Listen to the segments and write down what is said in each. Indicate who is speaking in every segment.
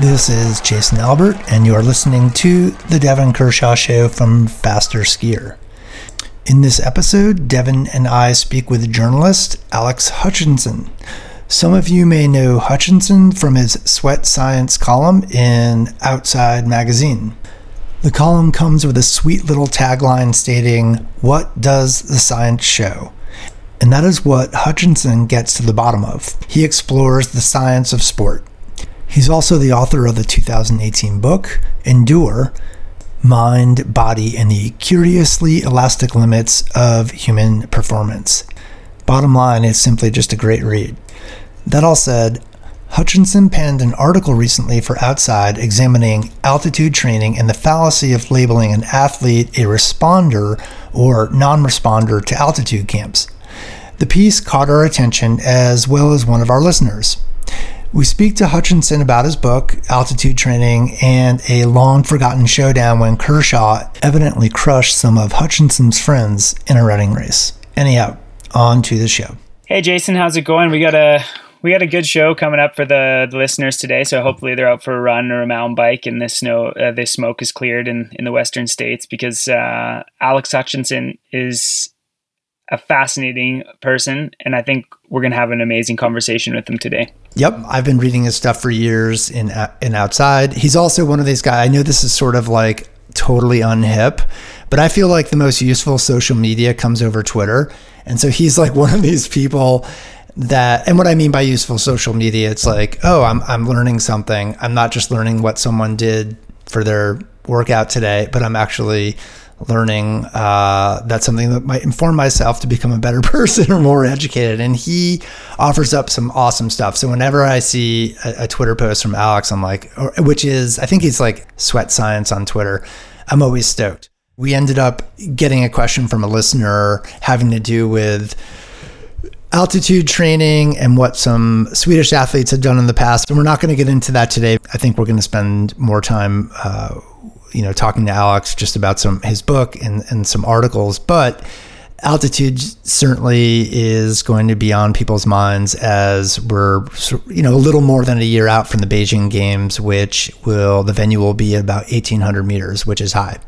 Speaker 1: This is Jason Albert, and you are listening to The Devon Kershaw Show from Faster Skier. In this episode, Devon and I speak with journalist Alex Hutchinson. Some of you may know Hutchinson from his Sweat Science column in Outside Magazine. The column comes with a sweet little tagline stating, What does the science show? And that is what Hutchinson gets to the bottom of. He explores the science of sport. He's also the author of the 2018 book, Endure Mind, Body, and the Curiously Elastic Limits of Human Performance. Bottom line, it's simply just a great read. That all said, Hutchinson penned an article recently for Outside examining altitude training and the fallacy of labeling an athlete a responder or non responder to altitude camps. The piece caught our attention as well as one of our listeners. We speak to Hutchinson about his book, Altitude Training, and a long forgotten showdown when Kershaw evidently crushed some of Hutchinson's friends in a running race. Anyhow, on to the show.
Speaker 2: Hey Jason, how's it going? We got a we got a good show coming up for the, the listeners today. So hopefully they're out for a run or a mountain bike, and the snow, uh, the smoke is cleared in in the western states because uh, Alex Hutchinson is a fascinating person, and I think we're going to have an amazing conversation with him today.
Speaker 1: Yep, I've been reading his stuff for years in in outside. He's also one of these guys. I know this is sort of like totally unhip, but I feel like the most useful social media comes over Twitter, and so he's like one of these people that. And what I mean by useful social media, it's like, oh, I'm I'm learning something. I'm not just learning what someone did for their workout today, but I'm actually learning uh, that's something that might inform myself to become a better person or more educated. And he offers up some awesome stuff. So whenever I see a, a Twitter post from Alex, I'm like, or, which is, I think he's like sweat science on Twitter. I'm always stoked. We ended up getting a question from a listener having to do with altitude training and what some Swedish athletes have done in the past. And we're not going to get into that today. I think we're going to spend more time uh, you know, talking to Alex just about some his book and, and some articles, but altitude certainly is going to be on people's minds as we're you know a little more than a year out from the Beijing games which will the venue will be about 1800 meters which is high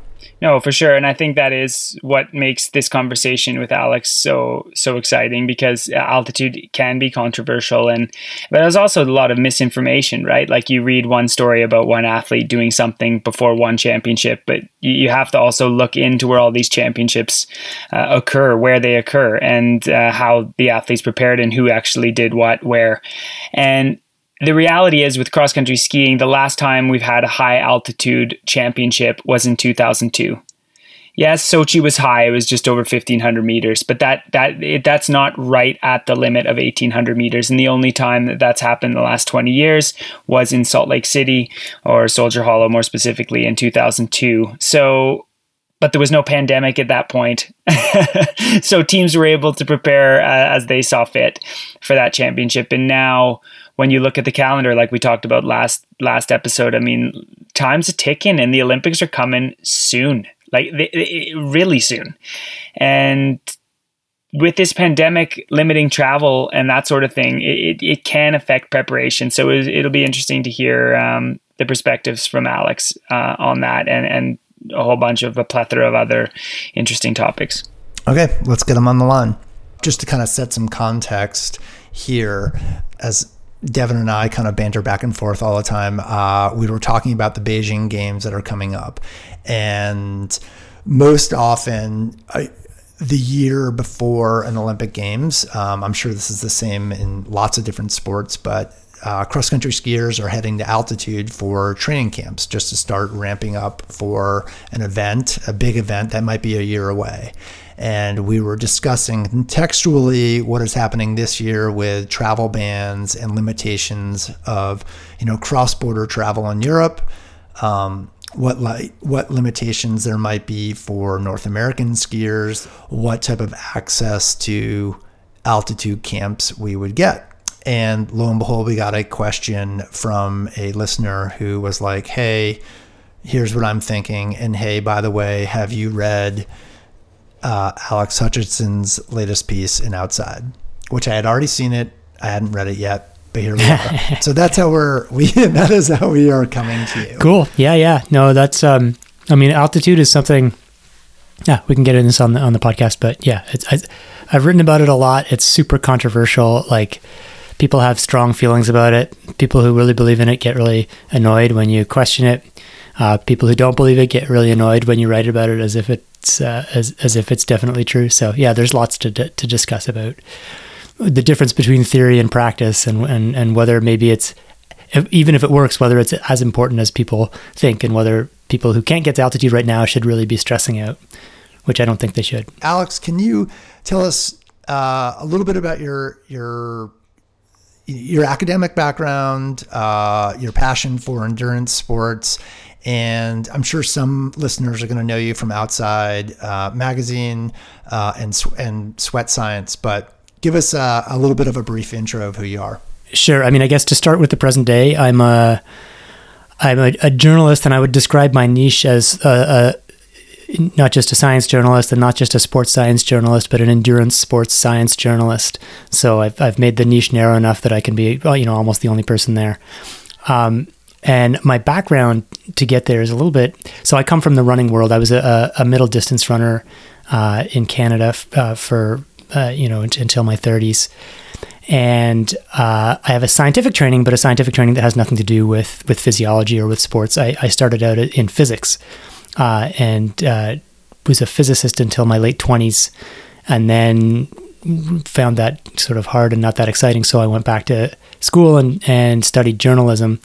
Speaker 2: no, for sure, and I think that is what makes this conversation with Alex so so exciting because altitude can be controversial, and but there's also a lot of misinformation, right? Like you read one story about one athlete doing something before one championship, but you have to also look into where all these championships uh, occur, where they occur, and uh, how the athletes prepared and who actually did what where, and the reality is with cross country skiing, the last time we've had a high altitude championship was in 2002. Yes, Sochi was high; it was just over 1,500 meters, but that that it, that's not right at the limit of 1,800 meters. And the only time that that's happened in the last 20 years was in Salt Lake City or Soldier Hollow, more specifically in 2002. So but there was no pandemic at that point. so teams were able to prepare uh, as they saw fit for that championship. And now when you look at the calendar, like we talked about last last episode, I mean, time's a ticking, and the Olympics are coming soon, like they, they, really soon, and with this pandemic limiting travel and that sort of thing, it, it can affect preparation. So it, will be interesting to hear um, the perspectives from Alex uh, on that and, and a whole bunch of a plethora of other interesting topics.
Speaker 1: Okay, let's get them on the line. Just to kind of set some context here, as Devon and I kind of banter back and forth all the time. Uh, we were talking about the Beijing games that are coming up, and most often, I, the year before an Olympic Games, um, I'm sure this is the same in lots of different sports, but uh, cross country skiers are heading to altitude for training camps just to start ramping up for an event, a big event that might be a year away and we were discussing contextually what is happening this year with travel bans and limitations of you know cross-border travel in Europe. Um, what li- what limitations there might be for North American skiers, what type of access to altitude camps we would get. And lo and behold, we got a question from a listener who was like, "Hey, here's what I'm thinking, and hey, by the way, have you read?" Uh, Alex Hutchinson's latest piece in Outside, which I had already seen it. I hadn't read it yet. but here we are. so that's how we're we that is how we are coming to you.
Speaker 3: Cool. Yeah, yeah. No, that's um I mean altitude is something yeah, we can get into this on the on the podcast, but yeah, it's I, I've written about it a lot. It's super controversial. Like people have strong feelings about it. People who really believe in it get really annoyed when you question it. Uh, people who don't believe it get really annoyed when you write about it as if it's uh, as as if it's definitely true. So yeah, there's lots to to discuss about the difference between theory and practice, and and and whether maybe it's even if it works, whether it's as important as people think, and whether people who can't get to altitude right now should really be stressing out, which I don't think they should.
Speaker 1: Alex, can you tell us uh, a little bit about your your your academic background, uh, your passion for endurance sports, and I'm sure some listeners are going to know you from Outside uh, Magazine uh, and and Sweat Science. But give us a, a, little bit of a brief intro of who you are.
Speaker 3: Sure. I mean, I guess to start with the present day, I'm a I'm a, a journalist, and I would describe my niche as a, a, not just a science journalist and not just a sports science journalist, but an endurance sports science journalist. So I've I've made the niche narrow enough that I can be you know almost the only person there. Um, and my background to get there is a little bit. So I come from the running world. I was a, a middle distance runner uh, in Canada uh, for uh, you know until my 30s, and uh, I have a scientific training, but a scientific training that has nothing to do with with physiology or with sports. I, I started out in physics uh, and uh, was a physicist until my late 20s, and then found that sort of hard and not that exciting. So I went back to school and and studied journalism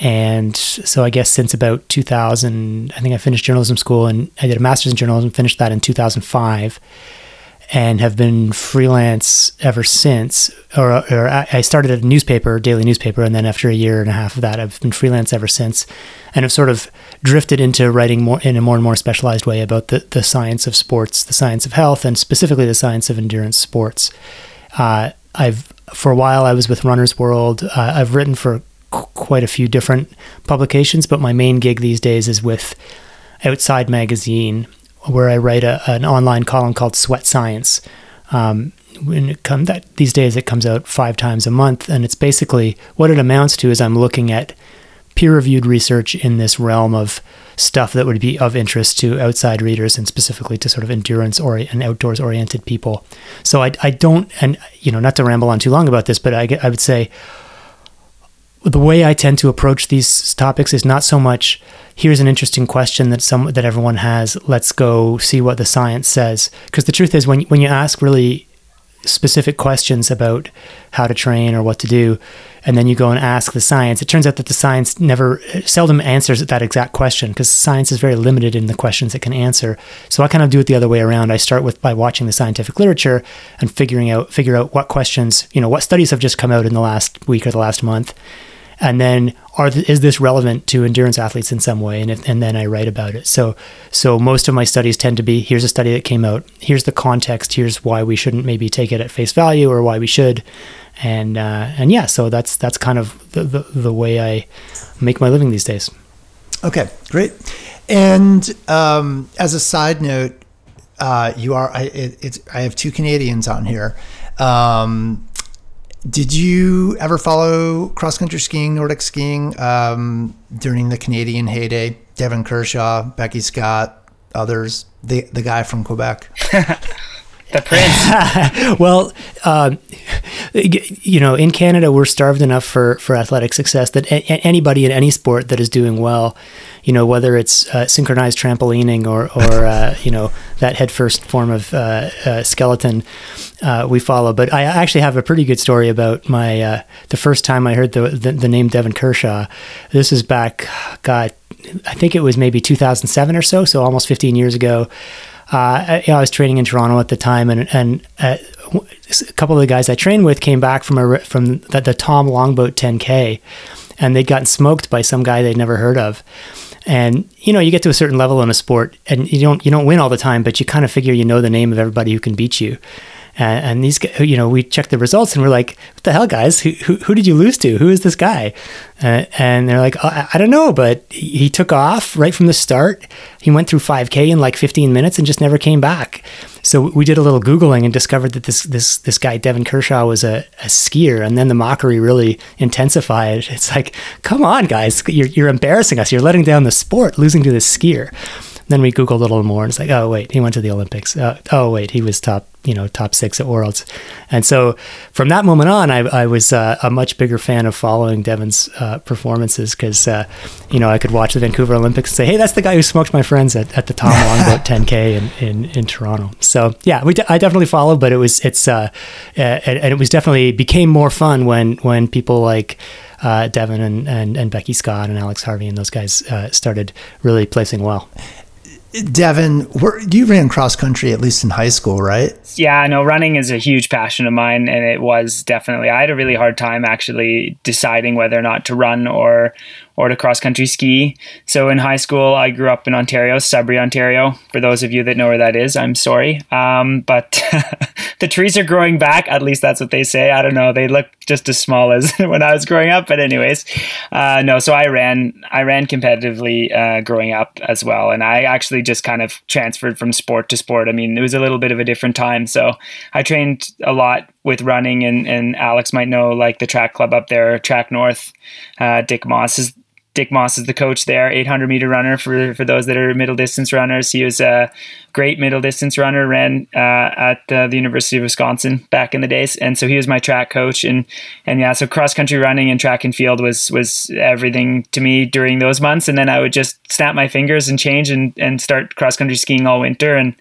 Speaker 3: and so I guess since about 2000, I think I finished journalism school and I did a master's in journalism, finished that in 2005, and have been freelance ever since. Or, or I started a newspaper, daily newspaper, and then after a year and a half of that, I've been freelance ever since, and have sort of drifted into writing more in a more and more specialized way about the the science of sports, the science of health, and specifically the science of endurance sports. Uh, I've for a while I was with Runner's World. Uh, I've written for quite a few different publications, but my main gig these days is with Outside Magazine, where I write a, an online column called Sweat Science. Um, when it come that these days it comes out five times a month, and it's basically what it amounts to is I'm looking at peer-reviewed research in this realm of stuff that would be of interest to outside readers and specifically to sort of endurance or and outdoors oriented people. So I, I don't, and you know, not to ramble on too long about this, but I, I would say the way I tend to approach these topics is not so much here's an interesting question that some that everyone has let's go see what the science says. Because the truth is when when you ask really specific questions about how to train or what to do and then you go and ask the science it turns out that the science never seldom answers that exact question because science is very limited in the questions it can answer. So i kind of do it the other way around. I start with by watching the scientific literature and figuring out figure out what questions you know what studies have just come out in the last week or the last month and then are th- is this relevant to endurance athletes in some way? And if, and then I write about it. So so most of my studies tend to be here's a study that came out. Here's the context. Here's why we shouldn't maybe take it at face value or why we should. And uh, and yeah so that's that's kind of the, the, the way I make my living these days.
Speaker 1: Okay great. And um, as a side note uh, you are I, it, I have two Canadians on here. Um, did you ever follow cross country skiing, Nordic skiing um, during the Canadian heyday? Devon Kershaw, Beckie Scott, others, the the guy from Quebec.
Speaker 2: the prince.
Speaker 3: well, um, you know, in Canada, we're starved enough for for athletic success that a- anybody in any sport that is doing well you know, whether it's uh, synchronized trampolining or, or uh, you know, that headfirst form of uh, uh skeleton uh, we follow. But I actually have a pretty good story about my uh, the first time I heard the, the, the name Devon Kershaw. This is back, God, I think it was maybe 2007 or so, so almost 15 years ago. I, I, was training in Toronto at the time, and and a couple of the guys I trained with came back from a from the, the Tom Longboat 10K, and they'd gotten smoked by some guy they'd never heard of and you know you get to a certain level in a sport and you don't you don't win all the time but you kind of figure you know the name of everybody who can beat you And, and these, you know, we checked the results and we're like, what the hell, guys? Who, who, who did you lose to? Who is this guy? Uh, and they're like, oh, I, I, don't know, but he took off right from the start. He went through 5K in like 15 minutes and just never came back. So we did a little googling and discovered that this this this guy Devon Kershaw was a, a skier, and then the mockery really intensified. It's like, come on, guys, you're you're embarrassing us. You're letting down the sport, losing to this skier. Then we Googled a little more, and it's like, oh wait, he went to the Olympics. Uh, oh wait, he was top, you know, top six at Worlds. And so from that moment on, I, I was uh, a much bigger fan of following Devon's uh, performances because, uh, you know, I could watch the Vancouver Olympics and say, hey, that's the guy who smoked my friends at, at the Tom Longboat 10K in, in, in Toronto. So yeah, we de- I definitely followed, but it was it's uh, and, and it was definitely became more fun when when people like uh, Devon and, and, and Beckie Scott and Alex Harvey and those guys uh, started really placing well.
Speaker 1: Devon, you ran cross country at least in high school, right?
Speaker 2: Yeah, no, running is a huge passion of mine, and it was definitely. I had a really hard time actually deciding whether or not to run or or to cross country ski. So in high school, I grew up in Ontario, Sudbury, Ontario. For those of you that know where that is, I'm sorry. Um, but the trees are growing back. At least that's what they say. I don't know. They look just as small as when I was growing up. But anyways, uh, no. So I ran. I ran competitively uh, growing up as well, and I actually just kind of transferred from sport to sport. I mean, it was a little bit of a different time. So I trained a lot with running, and and Alex might know like the track club up there, Track North. Uh, Dick Moss is Dick Moss is the coach there, 800 meter runner for for those that are middle distance runners. He was a great middle distance runner, ran uh, at uh, the University of Wisconsin back in the days, and so he was my track coach. And and yeah, so cross country running and track and field was was everything to me during those months. And then I would just snap my fingers and change and and start cross country skiing all winter. And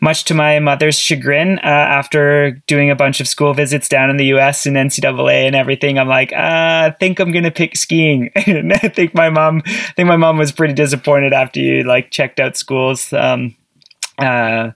Speaker 2: much to my mother's chagrin, uh, after doing a bunch of school visits down in the U.S. and NCAA and everything, I'm like, uh, I think I'm gonna pick skiing. and I think my mom, I think my mom was pretty disappointed after you like checked out schools. Um, uh,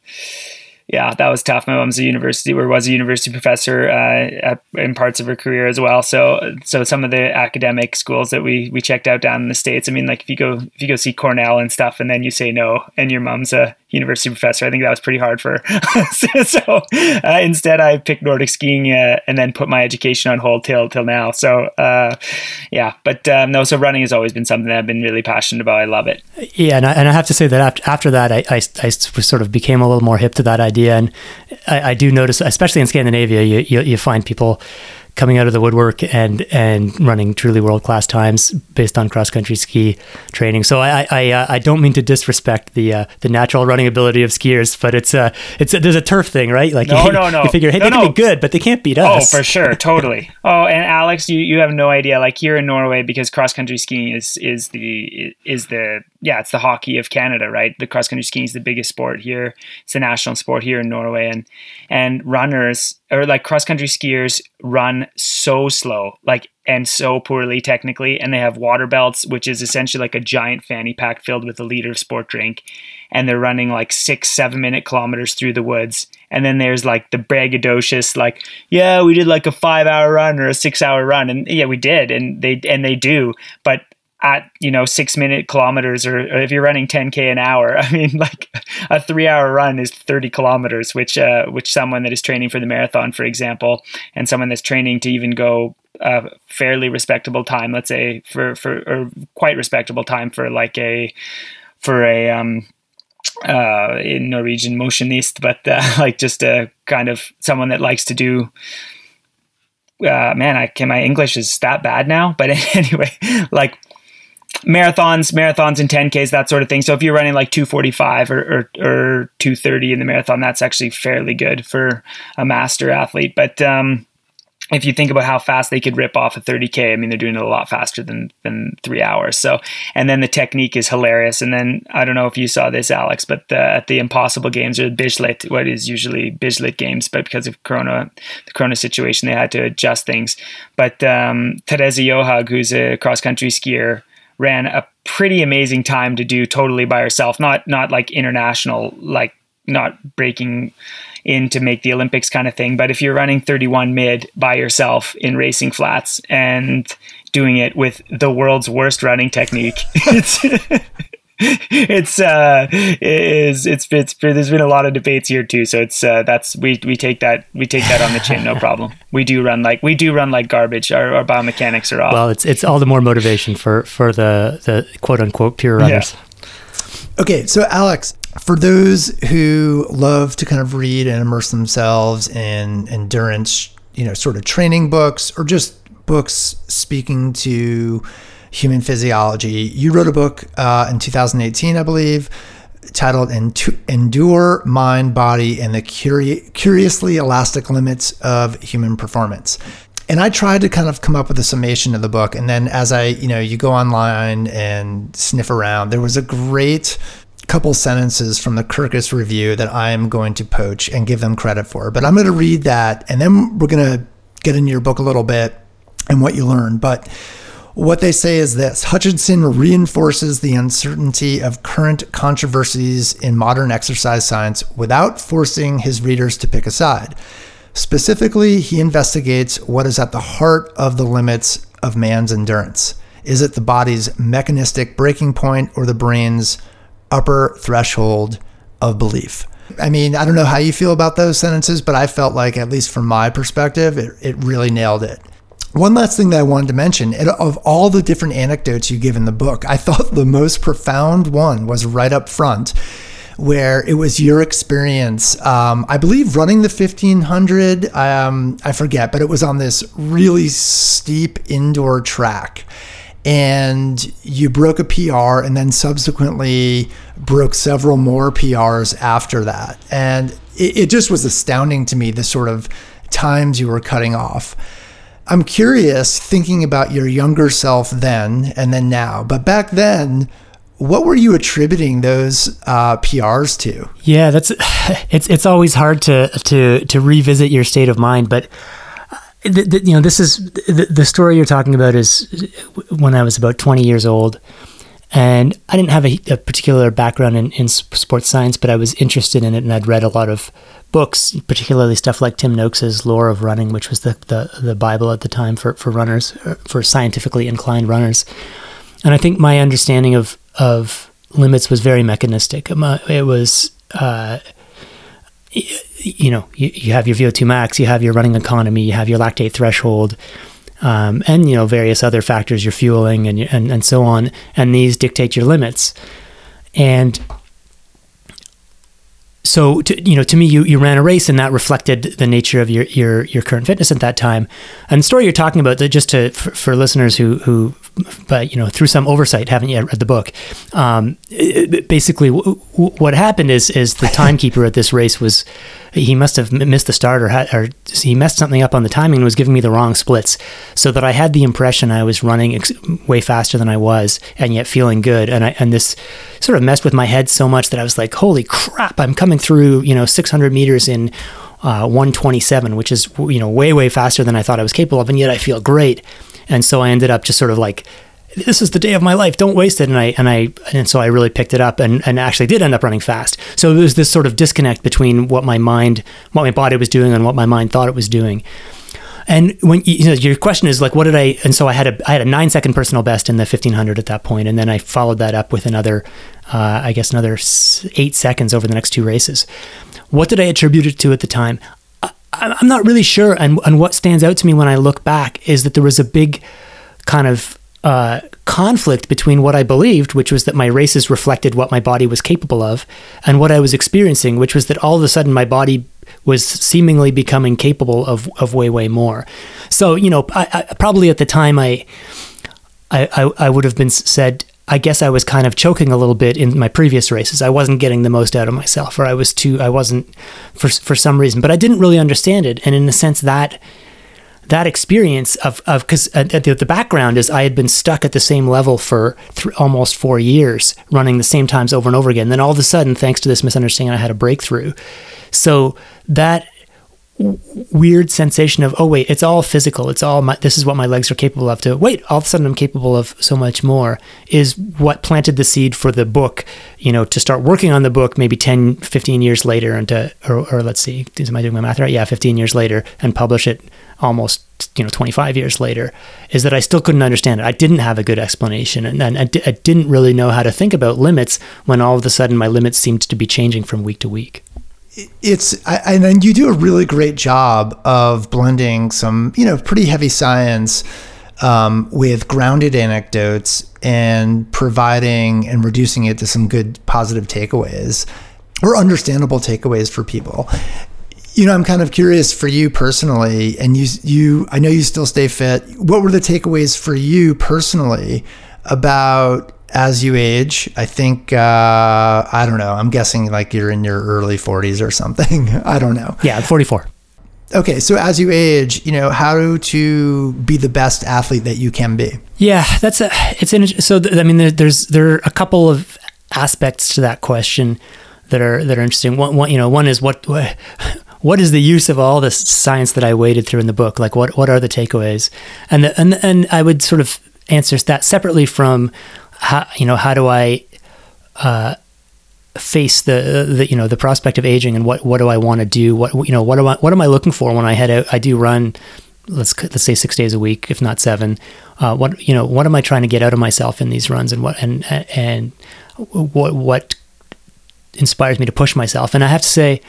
Speaker 2: yeah, that was tough. My mom's a university or was a university professor uh, in parts of her career as well. So, so some of the academic schools that we we checked out down in the states. I mean, like if you go if you go see Cornell and stuff, and then you say no, and your mom's a university professor. I think that was pretty hard for so uh, instead, I picked Nordic skiing uh, and then put my education on hold till till now. So uh, yeah, but um, no. So running has always been something that I've been really passionate about. I love it.
Speaker 3: Yeah, and I, and I have to say that after, after that, I, I, I sort of became a little more hip to that idea, and I, I do notice, especially in Scandinavia, you, you, you find people coming out of the woodwork and and running truly world class times based on cross country ski training. So I I, uh, I don't mean to disrespect the uh, the natural running ability of skiers, but it's a uh, it's a, there's a turf thing, right?
Speaker 2: Like no, you, no, no.
Speaker 3: you figure hey
Speaker 2: no,
Speaker 3: they can no. be good, but they can't beat
Speaker 2: oh,
Speaker 3: us.
Speaker 2: Oh, for sure, totally. oh, and Alex, you, you have no idea. Like here in Norway, because cross country skiing is is the is the yeah, it's the hockey of Canada, right? The cross country skiing is the biggest sport here. It's the national sport here in Norway, and and runners or like cross country skiers run so slow, like and so poorly technically, and they have water belts, which is essentially like a giant fanny pack filled with a liter of sport drink, and they're running like six, seven minute kilometers through the woods. And then there's like the braggadocious, like, yeah, we did like a five hour run or a six hour run, and yeah, we did, and they and they do, but at you know six minute kilometers or, or, if you're running 10k an hour i mean like a three hour run is 30 kilometers which uh, which someone that is training for the marathon for example and someone that's training to even go a fairly respectable time let's say for for or quite respectable time for like a for a um uh in norwegian motionist but uh, like just a kind of someone that likes to do uh, man, I can my English is that bad now. But anyway, like marathons, marathons and 10Ks, that sort of thing. So if you're running like 245 or, or, or 230 in the marathon, that's actually fairly good for a master athlete. But um, if you think about how fast they could rip off a 30k, I mean they're doing it a lot faster than than three hours. So, and then the technique is hilarious. And then I don't know if you saw this, Alex, but the, at the Impossible Games or the Bislett, what is usually Bislett Games, but because of Corona, the Corona situation, they had to adjust things. But um, Therese Johaug, who's a cross country skier, ran a pretty amazing time to do totally by herself. Not not like international, like not breaking in to make the Olympics kind of thing. But if you're running 31 mid by yourself in racing flats and doing it with the world's worst running technique, it's it's uh is it's, it's there's been a lot of debates here too so it's uh that's we we take that we take that on the chin no problem. We do run like we do run like garbage. Our, our biomechanics are off.
Speaker 3: Well it's it's all the more motivation for for the the quote unquote pure runners. Yeah.
Speaker 1: okay so alex for those who love to kind of read and immerse themselves in endurance you know sort of training books or just books speaking to human physiology. You wrote a book uh, in 2018, I believe, titled Endure Mind, Body, and the Curi- Curiously Elastic Limits of Human Performance. And I tried to kind of come up with a summation of the book. And then as I, you know, you go online and sniff around, there was a great couple sentences from the Kirkus review that I'm going to poach and give them credit for. But I'm going to read that and then we're going to get into your book a little bit and what you learned. But what they say is this Hutchinson reinforces the uncertainty of current controversies in modern exercise science without forcing his readers to pick a side. Specifically, he investigates what is at the heart of the limits of man's endurance. Is it the body's mechanistic breaking point or the brain's upper threshold of belief? I mean, I don't know how you feel about those sentences, but I felt like, at least from my perspective, it, it really nailed it. One last thing that I wanted to mention of all the different anecdotes you give in the book, I thought the most profound one was right up front, where it was your experience. Um, I believe running the 1500, um, I forget, but it was on this really steep indoor track. And you broke a PR and then subsequently broke several more PRs after that. And it, it just was astounding to me the sort of times you were cutting off. I'm curious thinking about your younger self then and then now, but back then, what were you attributing those uh, PRs to?
Speaker 3: Yeah, that's it's it's always hard to to to revisit your state of mind, but uh, you know this is the story you're talking about is when I was about 20 years old. And I didn't have a, a, particular background in, in sports science, but I was interested in it, and I'd read a lot of books, particularly stuff like Tim Noakes's Lore of Running, which was the, the, the Bible at the time for, for runners, uh, for scientifically inclined runners. And I think my understanding of, of limits was very mechanistic. It was, uh, you know, you, you have your VO2 max, you have your running economy, you have your lactate threshold, um, and you know various other factors, your fueling and, and and so on, and these dictate your limits. And so, to, you know, to me, you, you ran a race, and that reflected the nature of your your your current fitness at that time. And the story you're talking about, that just to for, for listeners who who but you know through some oversight haven't yet read the book um, it, basically w- w- what happened is is the timekeeper at this race was he must have missed the start or, had, or he messed something up on the timing and was giving me the wrong splits so that I had the impression I was running ex- way faster than I was and yet feeling good and I and this sort of messed with my head so much that I was like holy crap I'm coming through you know 600 meters in uh, 127 which is you know way way faster than I thought I was capable of and yet I feel great and so I ended up just sort of like, this is the day of my life. Don't waste it. And I and I and so I really picked it up and, and actually did end up running fast. So it was this sort of disconnect between what my mind, what my body was doing, and what my mind thought it was doing. And when you know your question is like, what did I? And so I had a I had a nine second personal best in the fifteen hundred at that point, and then I followed that up with another, uh, I guess another eight seconds over the next two races. What did I attribute it to at the time? I'm not really sure. And, and what stands out to me when I look back is that there was a big kind of uh, conflict between what I believed, which was that my races reflected what my body was capable of, and what I was experiencing, which was that all of a sudden my body was seemingly becoming capable of, of way, way more. So, you know, I, I, probably at the time I, I, I would have been said, I guess I was kind of choking a little bit in my previous races. I wasn't getting the most out of myself, or I was too, I wasn't for for some reason, but I didn't really understand it. And in a sense, that that experience of of because uh, the, the background is I had been stuck at the same level for th- almost four years, running the same times over and over again. Then all of a sudden, thanks to this misunderstanding, I had a breakthrough. So that weird sensation of oh wait it's all physical. It's all my, this is what my legs are capable of to wait all of a sudden i'm capable of so much more is what planted the seed for the book you know to start working on the book maybe 10 15 years later and to or, or let's see am i doing my math right? Yeah 15 years later and publish it almost you know 25 years later is that i still couldn't understand it. I didn't have a good explanation and, and I, d- I didn't really know how to think about limits when all of a sudden my limits seemed to be changing from week to week
Speaker 1: it's I, and then you do a really great job of blending some you know pretty heavy science um, with grounded anecdotes and providing and reducing it to some good positive takeaways or understandable takeaways for people. You know i'm kind of curious for you personally and you you i know you still stay fit. What were the takeaways for you personally about as you age, I think uh, I don't know. I'm guessing like you're in your early 40s or something. I don't know.
Speaker 3: Yeah, 44.
Speaker 1: Okay, so as you age, you know how to be the best athlete that you can be.
Speaker 3: Yeah, that's a. It's. So th- I mean, there, there's there are a couple of aspects to that question that are that are interesting. One, one you know, one is what, what what is the use of all this science that I waded through in the book? Like, what what are the takeaways? And the, and and I would sort of answer that separately from how you know how do I uh, face the, the you know the prospect of aging and what what do I want to do? What you know what do I what am I looking for when I head out? I do run let's let's say six days a week if not seven. Uh, what you know what am I trying to get out of myself in these runs and what and and what what inspires me to push myself? And I have to say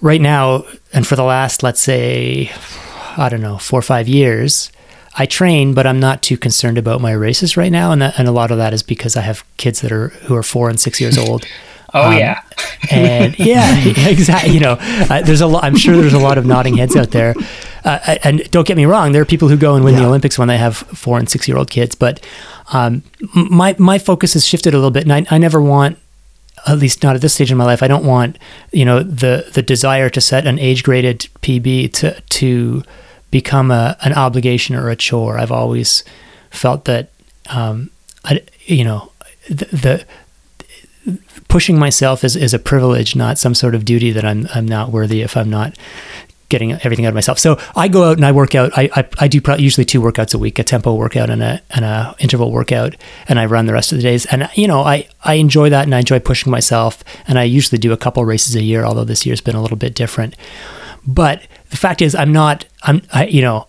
Speaker 3: right now and for the last let's say I don't know four or five years I train, but I'm not too concerned about my races right now, and that, and a lot of that is because I have kids that are who are four and six years old.
Speaker 2: oh um, yeah,
Speaker 3: and yeah, exactly. You know, uh, there's a lot. I'm sure there's a lot of nodding heads out there. Uh, and don't get me wrong, there are people who go and win yeah. the Olympics when they have four and six year old kids. But um, my my focus has shifted a little bit, and I, I never want at least not at this stage in my life. I don't want you know the the desire to set an age graded PB to to become a an obligation or a chore. I've always felt that um, I, you know the, the, pushing myself is, is a privilege, not some sort of duty that I'm I'm not worthy if I'm not getting everything out of myself. So I go out and I work out. I I, I do usually two workouts a week: a tempo workout and a and a interval workout, and I run the rest of the days. And you know, I I enjoy that and I enjoy pushing myself. And I usually do a couple races a year, although this year's been a little bit different. But the fact is, I'm not. I'm. I, you know,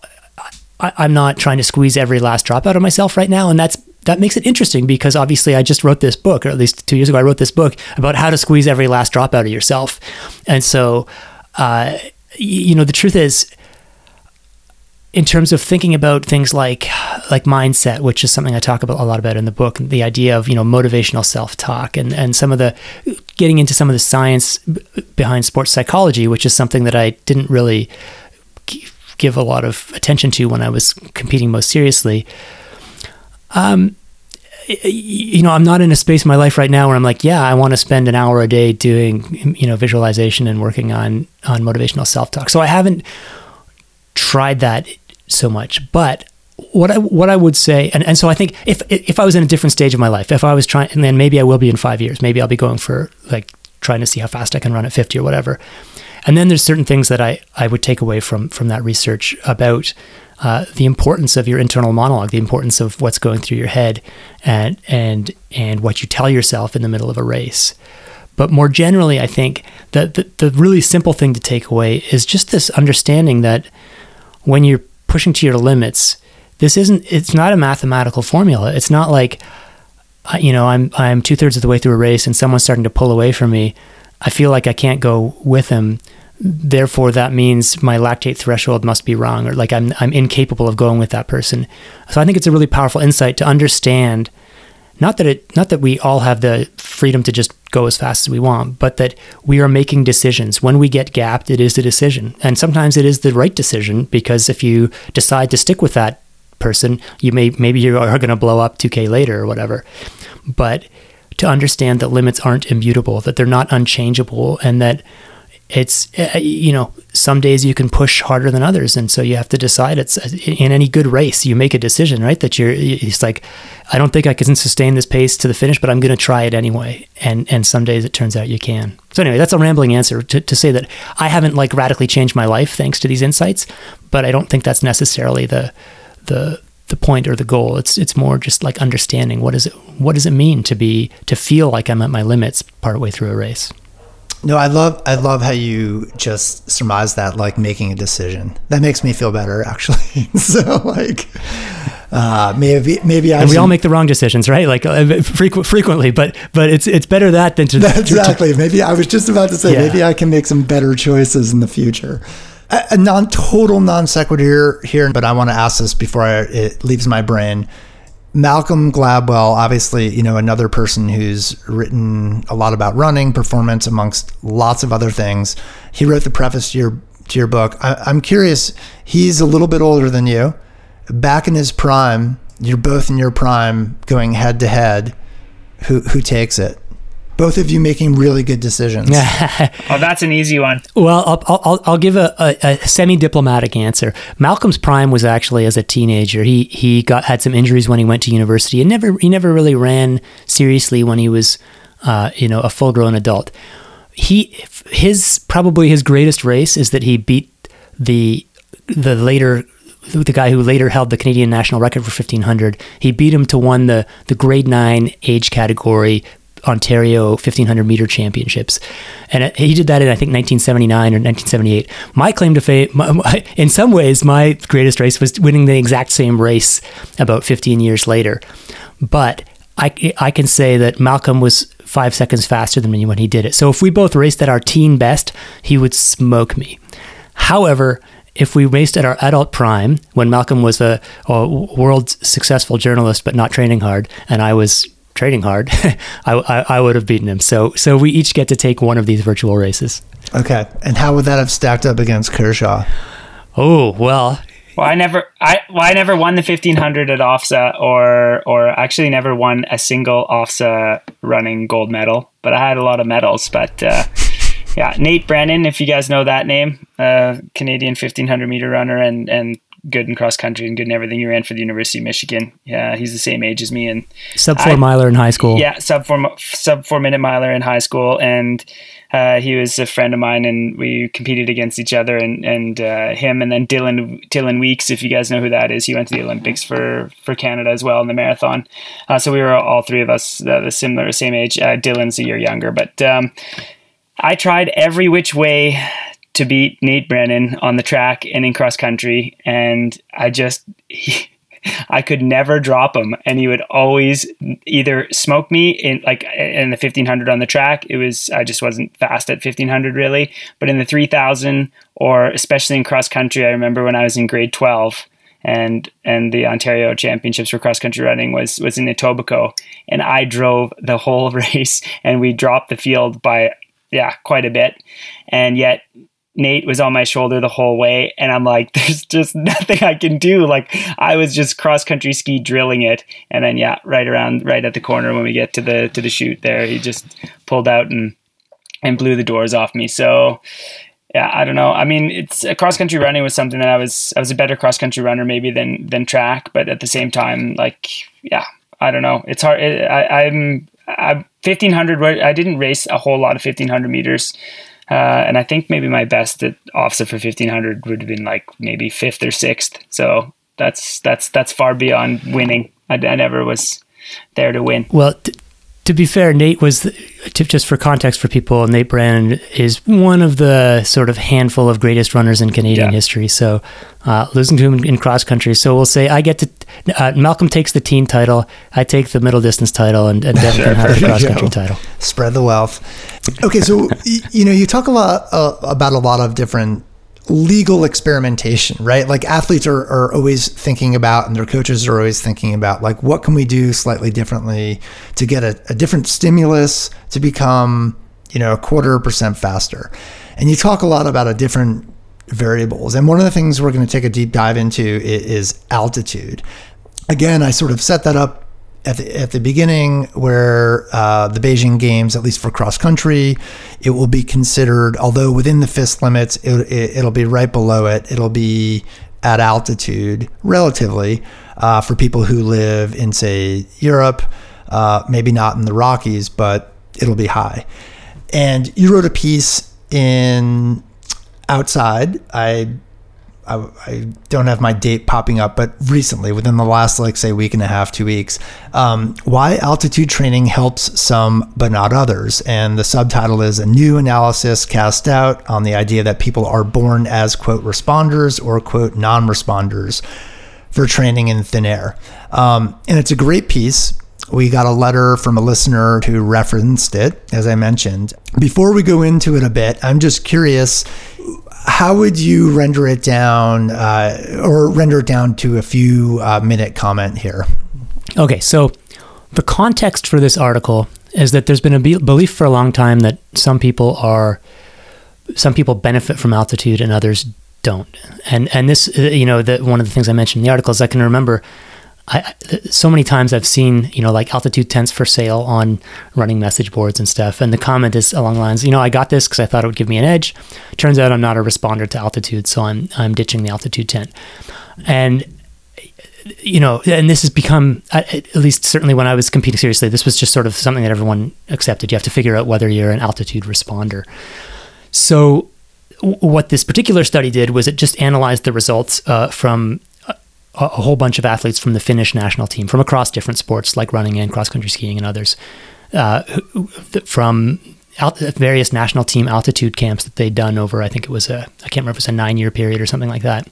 Speaker 3: I, I'm not trying to squeeze every last drop out of myself right now, and that's that makes it interesting because obviously I just wrote this book, or at least two years ago, I wrote this book about how to squeeze every last drop out of yourself. And so, uh, you know, the truth is, in terms of thinking about things like like mindset, which is something I talk about a lot about in the book, the idea of you know motivational self talk and and some of the getting into some of the science behind sports psychology, which is something that I didn't really give a lot of attention to when I was competing most seriously. Um, you know, I'm not in a space in my life right now where I'm like, yeah, I want to spend an hour a day doing, you know, visualization and working on on motivational self talk. So I haven't tried that so much. But what I what I would say, and, and so I think if if I was in a different stage of my life, if I was trying, and then maybe I will be in five years, maybe I'll be going for like trying to see how fast I can run at 50 or whatever. And then there's certain things that I, I would take away from from that research about uh, the importance of your internal monologue, the importance of what's going through your head, and and and what you tell yourself in the middle of a race. But more generally, I think that the, the really simple thing to take away is just this understanding that when you're pushing to your limits, this isn't it's not a mathematical formula. It's not like you know, I'm I'm two thirds of the way through a race and someone's starting to pull away from me. I feel like I can't go with him. Therefore, that means my lactate threshold must be wrong, or like I'm I'm incapable of going with that person. So I think it's a really powerful insight to understand not that it not that we all have the freedom to just go as fast as we want but that we are making decisions. When we get gapped it is a decision. And sometimes it is the right decision because if you decide to stick with that person you may maybe you are going to blow up 2k later or whatever. But to understand that limits aren't immutable that they're not unchangeable and that it's uh, you know some days you can push harder than others and so you have to decide it's uh, in any good race you make a decision right that you're it's like i don't think i can sustain this pace to the finish but i'm going to try it anyway and and some days it turns out you can. So anyway that's a rambling answer to, to say that i haven't like radically changed my life thanks to these insights but i don't think that's necessarily the the the point or the goal. It's it's more just like understanding what is it what does it mean to be to feel like i'm at my limits partway through a race
Speaker 1: no, I love I love how you just surmise that like making a decision. That makes me feel better actually. so like uh, maybe maybe I
Speaker 3: and we all make the wrong decisions, right? Like uh, frequent, frequently, but but it's it's better that than to
Speaker 1: exactly. To, maybe I was just about to say yeah. maybe I can make some better choices in the future. A, a non total non sequitur here, but I want to ask this before I, it leaves my brain. Malcolm Gladwell, obviously, you know, another person who's written a lot about running, performance, amongst lots of other things. He wrote the preface to your to your book. I, I'm curious. He's a little bit older than you. Back in his prime, you're both in your prime, going head to head. Who who takes it? Both of you making really good decisions.
Speaker 2: oh, that's an easy one.
Speaker 3: Well, I'll, I'll, I'll give a, a, a, semi-diplomatic answer. Malcolm's prime was actually as a teenager. He he got had some injuries when he went to university, and never he never really ran seriously when he was, uh, you know, a full-grown adult. He his probably his greatest race is that he beat the the later the guy who later held the Canadian national record for 1500. He beat him to win the the grade 9 age category Ontario 1500 meter championships. And he did that in, I think, 1979 or 1978. My claim to fame, in some ways, my greatest race was winning the exact same race about 15 years later. But I, I can say that Malcolm was five seconds faster than me when he did it. So if we both raced at our teen best, he would smoke me. However, if we raced at our adult prime, when Malcolm was a, a world successful journalist but not training hard, and I was training hard, I, I, I, would have beaten him. So so we each get to take one of these virtual races.
Speaker 1: Okay, and how would that have stacked up against Kershaw?
Speaker 3: Oh well.
Speaker 2: Well, I never, I well, I never won the fifteen hundred at OFSAA, or or actually never won a single OFSAA running gold medal. But I had a lot of medals. But uh, yeah, Nate Brannen, if you guys know that name, uh, Canadian fifteen hundred meter runner, and and good in cross country and good in everything. He ran for the University of Michigan. Yeah, he's the same age as me and
Speaker 3: sub four I, miler in high school.
Speaker 2: Yeah, sub four sub four minute miler in high school, and uh, he was a friend of mine, and we competed against each other. And and uh, him, and then Dylan Dylan Wykes, if you guys know who that is, he went to the Olympics for for Canada as well in the marathon. Uh, so we were all three of us uh, the similar same age. Uh, Dylan's a year younger, but. Um, I tried every which way to beat Nate Brannen on the track and in cross country, and I just he, I could never drop him, and he would always either smoke me in like in the fifteen hundred on the track. It was I just wasn't fast at fifteen hundred really, but in the three thousand or especially in cross country, I remember when I was in grade twelve and and the Ontario Championships for cross country running was was in Etobicoke, and I drove the whole race, and we dropped the field by yeah quite a bit, and yet Nate was on my shoulder the whole way, and I'm like, there's just nothing I can do. Like I was just cross country ski drilling it, and then yeah, right around right at the corner when we get to the to the chute there, he just pulled out and and blew the doors off me. So yeah, I don't know. I mean, it's cross country running was something that I was I was a better cross country runner maybe than than track, but at the same time, like yeah, I don't know. It's hard. I, I'm I, 1500 I didn't race a whole lot of 1500 meters uh, and I think maybe my best at OFSAA for 1500 would have been like maybe fifth or sixth. So that's that's that's far beyond winning. I, I never was there to win.
Speaker 3: Well, t- to be fair, Nate was, to, just for context for people, Nate Brannen is one of the sort of handful of greatest runners in Canadian yeah. history. So uh, losing to him in, in cross country. So we'll say I get to, uh, Malcolm takes the teen title, I take the middle distance title, and, and Devon can have the cross country title.
Speaker 1: Spread the wealth. Okay, so, you know, you talk a lot uh, about a lot of different legal experimentation, right? Like athletes are, are always thinking about, and their coaches are always thinking about, like, what can we do slightly differently to get a, a different stimulus to become, you know, a quarter percent faster. And you talk a lot about a different variables. And one of the things we're going to take a deep dive into is, is altitude. Again, I sort of set that up at the, at the beginning, where uh, the Beijing Games, at least for cross country, it will be considered, although within the FIS limits, it, it, it'll be right below it. It'll be at altitude relatively uh, for people who live in, say, Europe, uh, maybe not in the Rockies, but it'll be high. And you wrote a piece in Outside. I I, I, don't have my date popping up, but recently, within the last, like, say, week and a half, two weeks, um, why altitude training helps some but not others. And the subtitle is A New Analysis Cast Out on the Idea That People Are Born as, quote, responders or, quote, non responders for training in thin air. Um, and it's a great piece. We got a letter from a listener who referenced it, as I mentioned. Before we go into it a bit, I'm just curious how would you render it down uh, or render it down to a few uh, minute comment here?
Speaker 3: Okay, so the context for this article is that there's been a be- belief for a long time that some people are some people benefit from altitude and others don't. And and this uh, you know that one of the things I mentioned in the article is I can remember I, so many times I've seen, you know, like altitude tents for sale on running message boards and stuff. And the comment is along the lines, you know, I got this because I thought it would give me an edge. Turns out I'm not a responder to altitude, so I'm I'm ditching the altitude tent. And you know, and this has become, at least certainly when I was competing seriously, this was just sort of something that everyone accepted. You have to figure out whether you're an altitude responder. So, what this particular study did was it just analyzed the results uh, from a, whole bunch of athletes from the Finnish national team from across different sports like running and cross country skiing and others uh, from various national team altitude camps that they'd done over I think it was a I can't remember if it was a nine year period or something like that.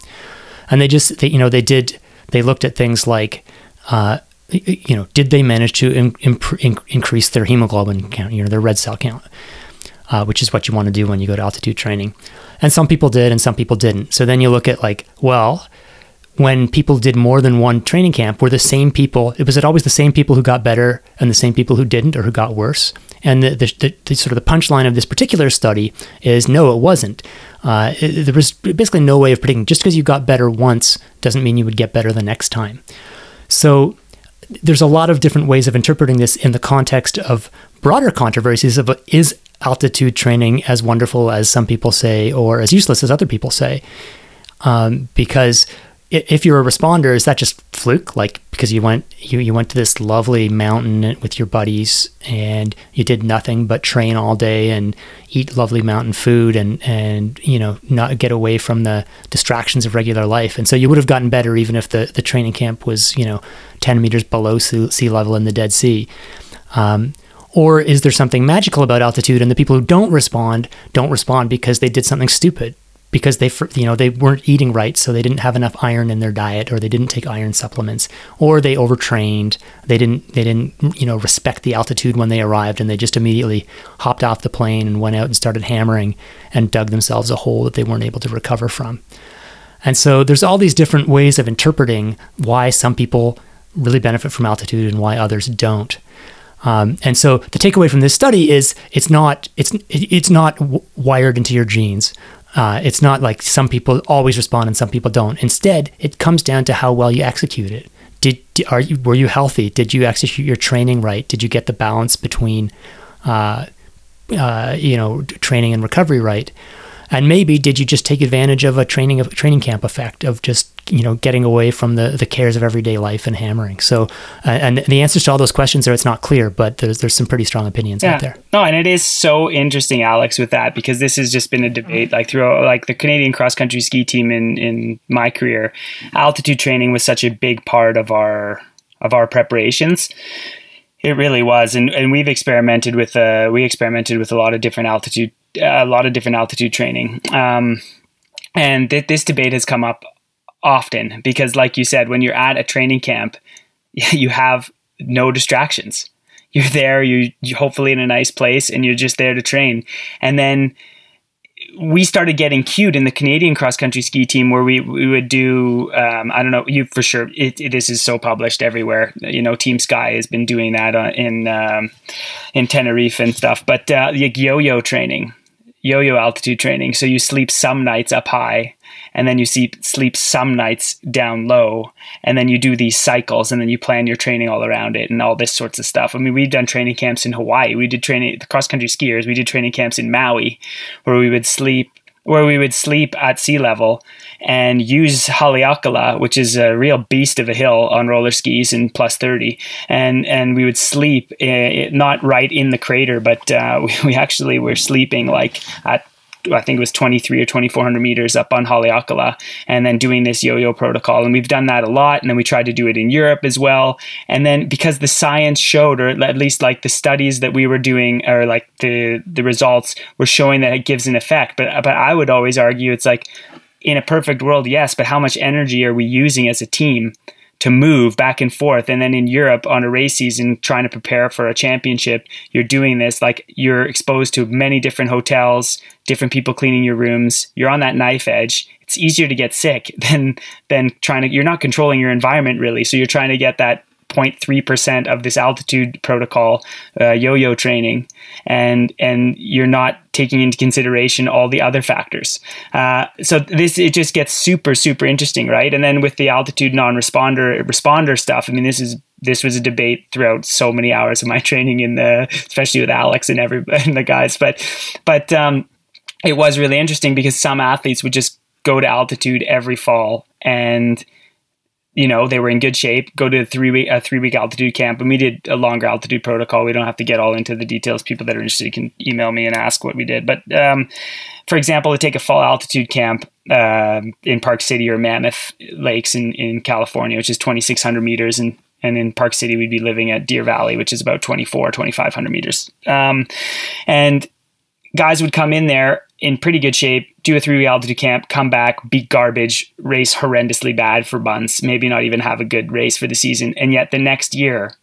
Speaker 3: And they just they, you know they did they looked at things like uh, you know did they manage to in, in, increase their hemoglobin count you know their red cell count uh, which is what you want to do when you go to altitude training. And some people did and some people didn't. So then you look at like well when people did more than one training camp were the same people. It was it always the same people who got better and the same people who didn't or who got worse. And the, the, the, the sort of the punchline of this particular study is no, it wasn't. Uh, it, there was basically no way of predicting. Just because you got better once doesn't mean you would get better the next time. So there's a lot of different ways of interpreting this in the context of broader controversies of is altitude training as wonderful as some people say or as useless as other people say. Um, because if you're a responder, is that just fluke? Like because you went you, you went to this lovely mountain with your buddies and you did nothing but train all day and eat lovely mountain food and and you know not get away from the distractions of regular life. And so you would have gotten better even if the the training camp was you know 10 meters below sea level in the Dead Sea. Um, or is there something magical about altitude and the people who don't respond don't respond because they did something stupid? Because they you know they weren't eating right so they didn't have enough iron in their diet or they didn't take iron supplements or they overtrained. They didn't they didn't you know respect the altitude when they arrived and they just immediately hopped off the plane and went out and started hammering and dug themselves a hole that they weren't able to recover from. And so there's all these different ways of interpreting why some people really benefit from altitude and why others don't. Um, and so the takeaway from this study is it's not it's it's not w- wired into your genes. Uh, it's not like some people always respond and some people don't. Instead, it comes down to how well you execute it. Did are you were you healthy? Did you execute your training right? Did you get the balance between, uh, uh, you know, training and recovery right? And maybe did you just take advantage of a training of training camp effect of just you know getting away from the the cares of everyday life and hammering? So, uh, and the answers to all those questions are it's not clear, but there's there's some pretty strong opinions
Speaker 2: yeah.
Speaker 3: out there.
Speaker 2: No, and it is so interesting, Alex, with that because this has just been a debate like through like the Canadian cross country ski team in in my career. Altitude training was such a big part of our of our preparations. It really was, and and we've experimented with uh, we experimented with a lot of different altitude a lot of different altitude training. Um, and th- this debate has come up often because, like you said, when you're at a training camp, you have no distractions. You're there, you you hopefully in a nice place, and you're just there to train. And then we started getting cued in the Canadian cross country ski team where we, we would do um, I don't know you for sure it, it, this is so published everywhere you know Team Sky has been doing that uh, in um, in Tenerife and stuff but uh, like yo-yo training yo-yo altitude training. So you sleep some nights up high and then you sleep sleep some nights down low and then you do these cycles and then you plan your training all around it and all this sorts of stuff. I mean, we've done training camps in Hawaii. We did training the cross country skiers. We did training camps in Maui where we would sleep where we would sleep at sea level and use Haleakala, which is a real beast of a hill on roller skis in plus 30. And, and we would sleep uh, not right in the crater, but uh, we, we actually were sleeping like at I think it was 23 or 2400 meters up on Haleakala, and then doing this yo-yo protocol. And we've done that a lot, and then we tried to do it in Europe as well. And then because the science showed, or at least like the studies that we were doing, or like the the results were showing that it gives an effect. But but I would always argue it's like in a perfect world, yes, but how much energy are we using as a team? To move back and forth. And then in Europe on a race season, trying to prepare for a championship, you're doing this like you're exposed to many different hotels, different people cleaning your rooms. You're on that knife edge. It's easier to get sick than than trying to. You're not controlling your environment really, so you're trying to get that 0.3% of this altitude protocol uh, yo-yo training and and you're not taking into consideration all the other factors. Uh, so this it just gets super super interesting right? And then with the altitude non-responder responder stuff i mean this is this was a debate throughout so many hours of my training in the especially with alex and every and the guys. But but um, it was really interesting because some athletes would just go to altitude every fall and you know they were in good shape go to a three week a three week altitude camp and we did a longer altitude protocol. We don't have to get all into the details. People that are interested can email me and ask what we did. But um, for example to take a fall altitude camp uh, in park city or mammoth lakes in, in california which is 2600 meters and and in Park City, we'd be living at Deer Valley, which is about 24, 2,500 meters. Um, and guys would come in there in pretty good shape, do a three week altitude camp, come back, beat garbage, race horrendously bad for months, maybe not even have a good race for the season. And yet the next year,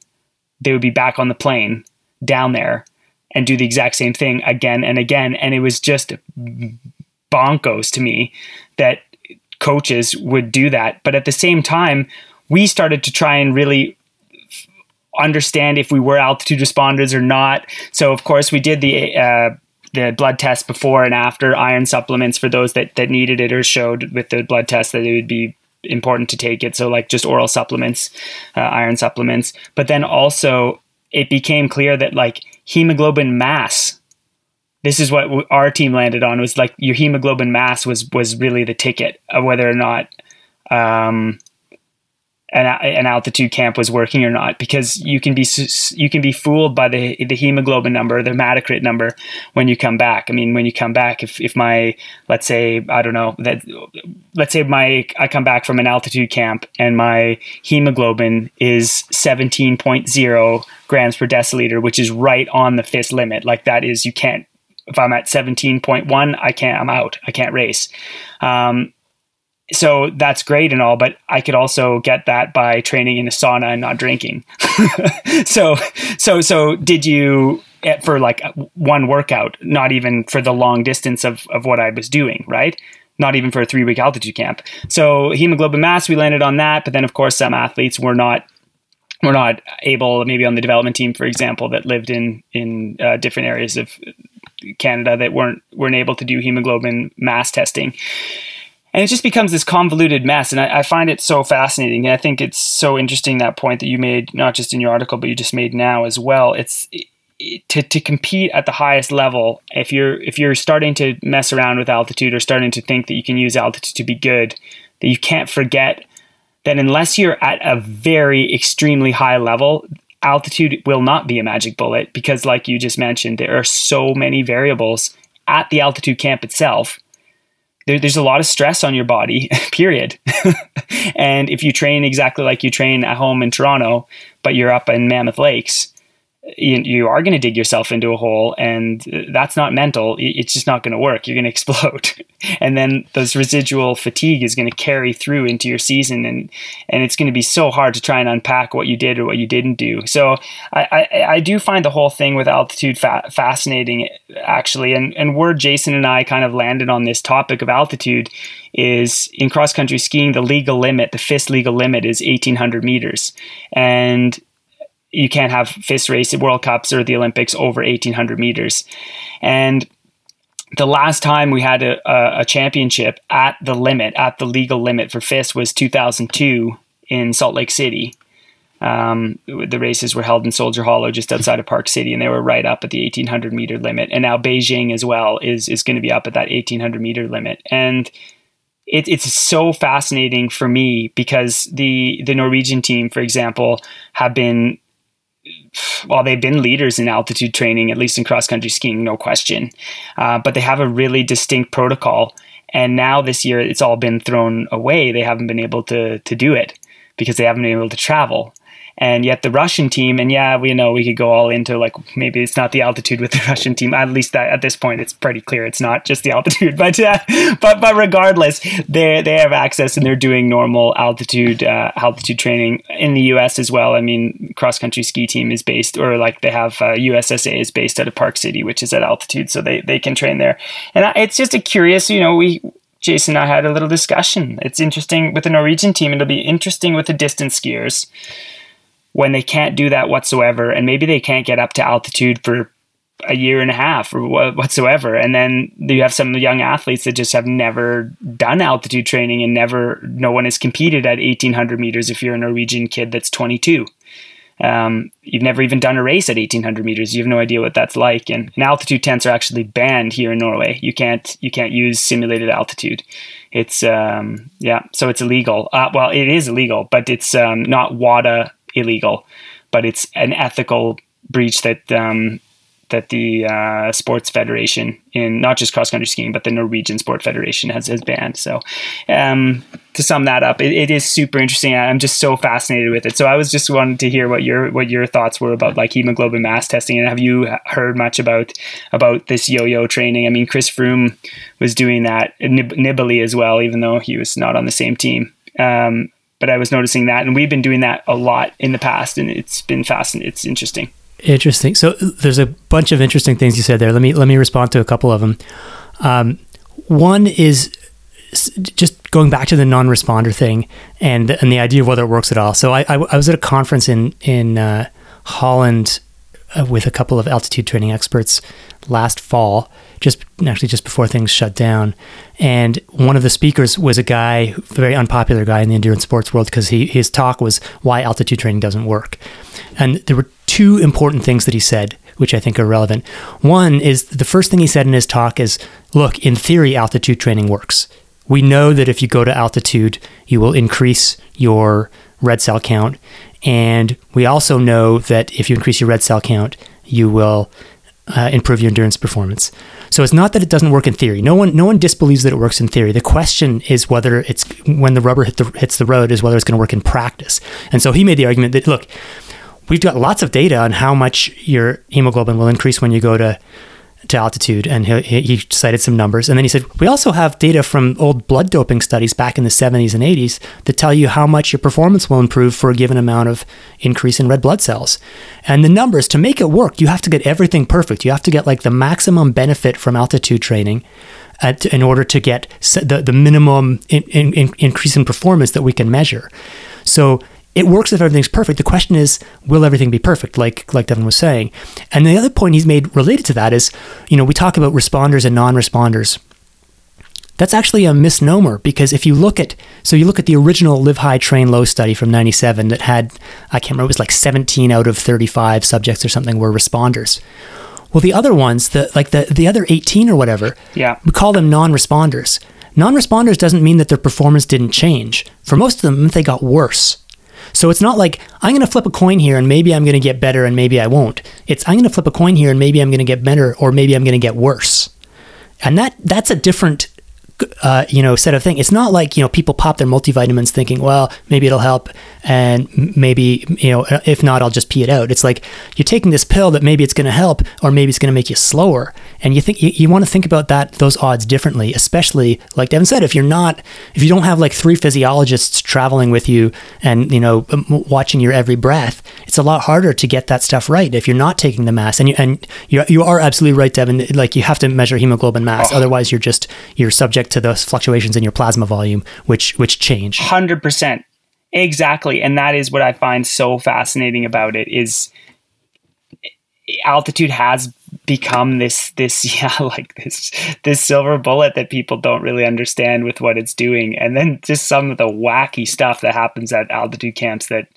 Speaker 2: they would be back on the plane down there and do the exact same thing again and again. And it was just bonkos to me that coaches would do that. But at the same time, we started to try and really understand if we were altitude responders or not. So, of course, we did the uh, the blood test before and after iron supplements for those that, that needed it or showed with the blood test that it would be important to take it. So like just oral supplements, uh, iron supplements. But then also it became clear that like hemoglobin mass. This is what our team landed on was like your hemoglobin mass was was really the ticket of whether or not um, an, altitude camp was working or not because you can be you can be fooled by the the hemoglobin number the hematocrit number when you come back. I mean when you come back if, if my let's say i don't know that let's say my i come back from an altitude camp and my hemoglobin is 17.0 grams per deciliter which is right on the FIS limit. Like that is you can't if i'm at 17.1 i can't i'm out. I can't race. Um, so that's great and all, but I could also get that by training in a sauna and not drinking. so, so, so did you eh, for like one workout, not even for the long distance of, of what I was doing, right? Not even for a three week altitude camp. So hemoglobin mass, we landed on that. But then of course some athletes were not were not able, maybe on the development team, for example, that lived in in uh, different areas of Canada that weren't weren't able to do hemoglobin mass testing and it just becomes this convoluted mess. And I, I, find it so fascinating. And I think it's so interesting that point that you made, not just in your article, but you just made now as well. It's it, to, to compete at the highest level. If you're if you're starting to mess around with altitude or starting to think that you can use altitude to be good, that you can't forget that unless you're at a very extremely high level, altitude will not be a magic bullet because, like you just mentioned, there are so many variables at the altitude camp itself there, there's a lot of stress on your body, period. and if you train exactly like you train at home in Toronto, but you're up in Mammoth Lakes, you, you are going to dig yourself into a hole and that's not mental. It's just not going to work. You're going to explode. And then this residual fatigue is going to carry through into your season and and it's going to be so hard to try and unpack what you did or what you didn't do. So i i, I do find the whole thing with altitude fa- fascinating actually. And and where jason and i kind of landed on this topic of altitude is in cross country skiing the legal limit the FIS legal limit is 1800 meters. And you can't have FIS race at World Cups or the Olympics over 1800 meters. And the last time we had a, a, championship at the limit, at the legal limit for FIS was 2002 in Salt Lake City. Um, the races were held in Soldier Hollow, just outside of Park City, and they were right up at the 1800 meter limit. And now Beijing as well is is going to be up at that 1800 meter limit. And it, it's so fascinating for me because the the Norwegian team, for example, have been well, they've been leaders in altitude training, at least in cross country skiing, no question. Uh, but they have a really distinct protocol. And now this year, it's all been thrown away. They haven't been able to to do it because they haven't been able to travel. And yet the Russian team, and yeah, we know we could go all into like maybe it's not the altitude with the Russian team. At least that, at this point, it's pretty clear it's not just the altitude. But uh, but but regardless, they they have access and they're doing normal altitude uh, altitude training in the U.S. as well. I mean, cross country ski team is based, or like they have uh, USSA is based out of Park City, which is at altitude, so they they can train there. And it's just a curious, you know, we Jason and I had a little discussion. It's interesting with the Norwegian team. It'll be interesting with the distance skiers when they can't do that whatsoever, and maybe they can't get up to altitude for a year and a half or whatsoever. And then you have some young athletes that just have never done altitude training and never, no one has competed at 1800 meters if you're a Norwegian kid that's 22. Um, you've never even done a race at 1800 meters. You have no idea what that's like. And, and, altitude tents are actually banned here in Norway. You can't you can't use simulated altitude. It's um, yeah, so it's illegal. Uh, well, it is illegal, but it's um, not WADA illegal, but it's an ethical breach that um, that the uh, sports federation in not just cross country skiing, but the Norwegian Sport Federation has, has banned. So, um, to sum that up, it, it is super interesting. I'm just so fascinated with it. So, I was just wanted to hear what your what your thoughts were about like hemoglobin mass testing, and have you heard much about about this yo-yo training? I mean, Chris Froome was doing that nib- nibbly as well, even though he was not on the same team. Um, but I was noticing that, and we've been doing that a lot in the past, and it's been fascinating. It's interesting.
Speaker 3: Interesting. So there's a bunch of interesting things you said there. Let me let me respond to a couple of them. Um, one is just going back to the non-responder thing and and the idea of whether it works at all. So I I, I was at a conference in in uh, Holland uh, Uh, with a couple of altitude training experts last fall, just actually just before things shut down. And one of the speakers was a guy, a very unpopular guy in the endurance sports world, because he his talk was why altitude training doesn't work. And there were two important things that he said, which I think are relevant. One is the first thing he said in his talk is, look, in theory, altitude training works. We know that if you go to altitude, you will increase your red cell count. And we also know that if you increase your red cell count, you will uh, improve your endurance performance. So it's not that it doesn't work in theory. No one, no one disbelieves that it works in theory. The question is whether it's when the rubber hit the, hits the road is whether it's going to work in practice. And so he made the argument that look, we've got lots of data on how much your hemoglobin will increase when you go to to altitude, and he, he, cited some numbers. And then he said, We also have data from old blood doping studies back in the 70s and 80s that tell you how much your performance will improve for a given amount of increase in red blood cells. And the numbers, to make it work, you have to get everything perfect. You have to get like the maximum benefit from altitude training. Uh, At, in order to get the, the minimum in, in, in increase in performance that we can measure. So it works if everything's perfect. The question is, will everything be perfect? Like like Devon was saying. And the other point he's made related to that is, you know, we talk about responders and non-responders. That's actually a misnomer because if you look at so you look at the original Live High Train Low study from 97 that had I can't remember it was like 17 out of 35 subjects or something were responders. Well, the other ones, the like the the other 18 or whatever,
Speaker 2: yeah.
Speaker 3: we call them non-responders. Non-responders doesn't mean that their performance didn't change. For most of them, they got worse. So it's not like I'm going to flip a coin here and maybe I'm going to get better and maybe I won't. It's I'm going to flip a coin here and maybe I'm going to get better or maybe I'm going to get worse. And that that's a different uh, you know set of thing. It's not like you know people pop their multivitamins thinking, well, maybe it'll help, and maybe you know if not, I'll just pee it out. It's like you're taking this pill that maybe it's going to help, or maybe it's going to make you slower, and you think you, you want to think about that those odds differently. Especially like Devon said, if you're not if you don't have like three physiologists traveling with you and you know watching your every breath, it's a lot harder to get that stuff right if you're not taking the mass. And you and you you are absolutely right, Devon. Like you have to measure hemoglobin mass, oh. otherwise you're just you're subject subject to those fluctuations in your plasma volume, which which change.
Speaker 2: Hundred percent, exactly, and that is what I find so fascinating about it is altitude has become this this yeah like this this silver bullet that people don't really understand with what it's doing and then just some of the wacky stuff that happens at altitude camps that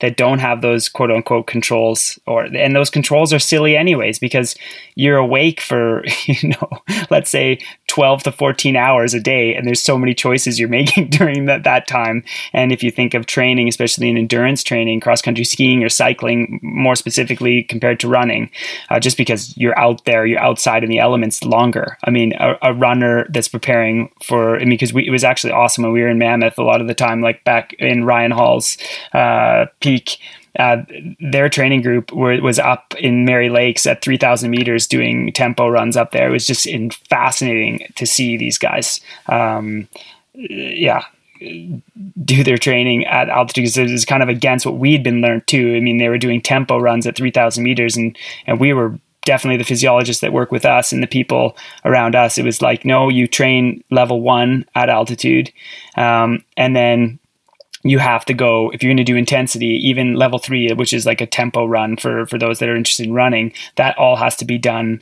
Speaker 2: that don't have those quote unquote controls or and those controls are silly anyways because you're awake for you know let's say 12 to 14 hours a day and there's so many choices you're making during that, that time and if you think of training especially in endurance training cross country skiing or cycling more specifically compared to running uh, just because you're out there you're outside in the elements longer i mean a, a runner that's preparing for i mean because it was actually awesome when we were in mammoth a lot of the time like back in ryan hall's uh, peak. Uh, their training group were, was up in Mary Lakes at 3,000 meters doing tempo runs up there. It was just in, fascinating to see these guys. Um, yeah, do their training at altitude because it was kind of against what we'd been learned too. I mean, they were doing tempo runs at 3,000 meters, and and we were definitely the physiologists that work with us and the people around us. It was like, no, you train level one at altitude, um, and then you have to go if you're going to do intensity even level 3 which is like a tempo run for for those that are interested in running that all has to be done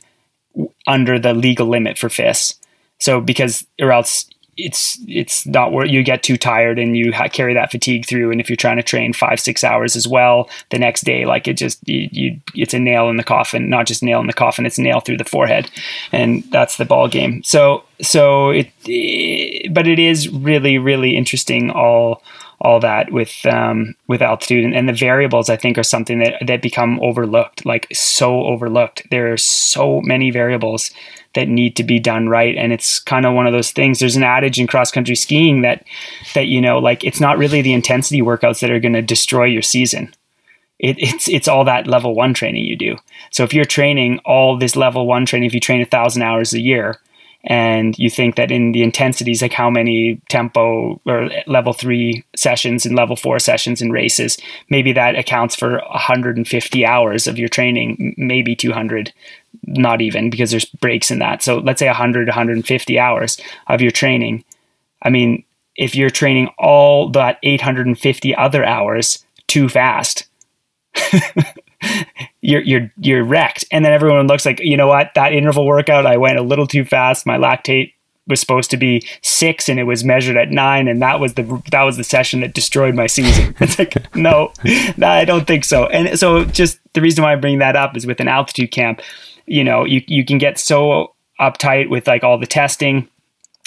Speaker 2: under the legal limit for FIS so because or else it's it's not where you get too tired and you ha- carry that fatigue through. And if you're trying to train five six hours as well the next day like it just you, you it's a nail in the coffin not just nail in the coffin it's nail through the forehead. And that's the ball game. So so it, it but it is really really interesting all all that with um, with altitude. And, and, the variables I think are something that that become overlooked like so overlooked. There are so many variables that need to be done right. And it's kind of one of those things. There's an adage in cross country skiing that that you know like it's not really the intensity workouts that are going to destroy your season. It, it's it's all that level one training you do. So if you're training all this level one training if you train a thousand hours a year and you think that in the intensities like how many tempo or level 3 sessions and level 4 sessions in races maybe that accounts for 150 hours of your training maybe 200 not even because there's breaks in that. So let's say 100 150 hours of your training. I mean if you're training all that 850 other hours too fast you're you're you're wrecked. And then everyone looks like, you know what, that interval workout, I went a little too fast. My lactate was supposed to be six and it was measured at nine and that was the that was the session that destroyed my season it's like no i don't think so and so just the reason why i bring that up is with an altitude camp you know you, you can get so uptight with like all the testing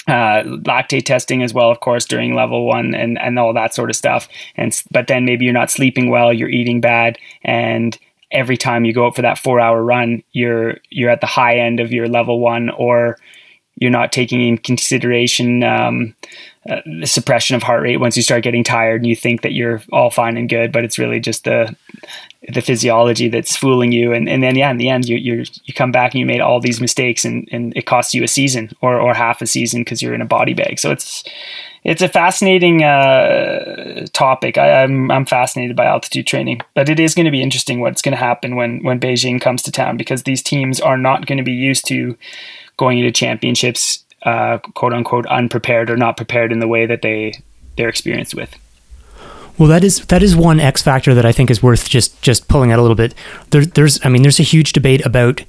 Speaker 2: uh, lactate testing as well, of course, during level one and, and all that sort of stuff. And but then maybe you're not sleeping well, you're eating bad, and every time you go out for that four hour run, you're you're at the high end of your level one, or you're not taking in consideration um, uh, the suppression of heart rate once you start getting tired and you think that you're all fine and good, but it's really just the the physiology that's fooling you. And, and then yeah, in the end, you you you come back and you made all these mistakes, and, and it costs you a season or or half a season because you're in a body bag. So it's it's a fascinating uh, topic. I, am I'm, I'm fascinated by altitude training, but it is going to be interesting what's going to happen when when Beijing comes to town because these teams are not going to be used to going into championships, uh, quote unquote, unprepared or not prepared in the way that they they're experienced with.
Speaker 3: Well, that is that is one X factor that I think is worth just just pulling out a little bit. There, there's, I mean, there's a huge debate about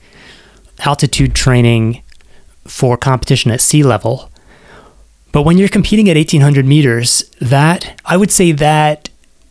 Speaker 3: altitude training for competition at sea level but when you're competing at 1800 meters, that I would say that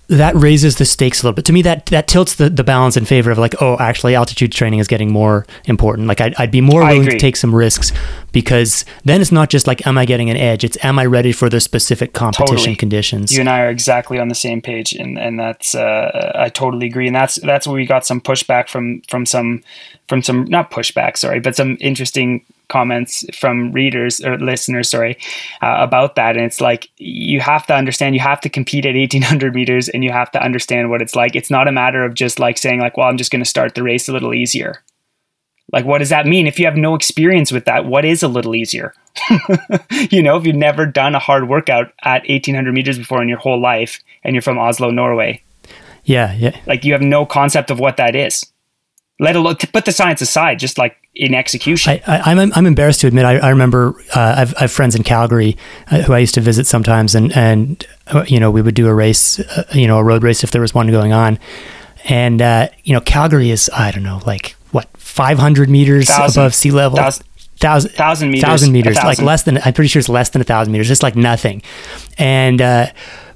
Speaker 3: that raises the stakes a little bit. To me, that that tilts the, the balance in favor of like, oh, actually, altitude training is getting more important. Like, I'd, I'd be more willing to take some risks because then it's not just like, am I getting an edge? It's am I ready for the specific competition
Speaker 2: totally.
Speaker 3: conditions?
Speaker 2: You and I are exactly on the same page, and and that's uh, I totally agree, and that's that's where we got some pushback from from some from some not pushback, sorry, but some interesting comments from readers or listeners, sorry, uh, about that. And it's like you have to understand, you have to compete at 1800 meters, and you have to understand what it's like. It's not a matter of just like saying like, well, I'm just going to start the race a little easier. Like, what does that mean? If you have no experience with that, what is a little easier? you know, if you've never done a hard workout at 1800 meters before in your whole life, and you're from Oslo, Norway.
Speaker 3: Yeah, yeah.
Speaker 2: Like you have no concept of what that is let alone to put the science aside, just like in execution.
Speaker 3: I, am I'm, I'm embarrassed to admit. I, I remember uh, I've, I have friends in Calgary uh, who I used to visit sometimes, and and uh, you know we would do a race, uh, you know, a road race if there was one going on, and uh, you know Calgary is I don't know like what 500 meters
Speaker 2: Thousand.
Speaker 3: above sea level.
Speaker 2: Thousand.
Speaker 3: Thousand,
Speaker 2: Thousand meters.
Speaker 3: thousand meters, like less than. I'm pretty sure it's less than a thousand meters, just like nothing. And uh,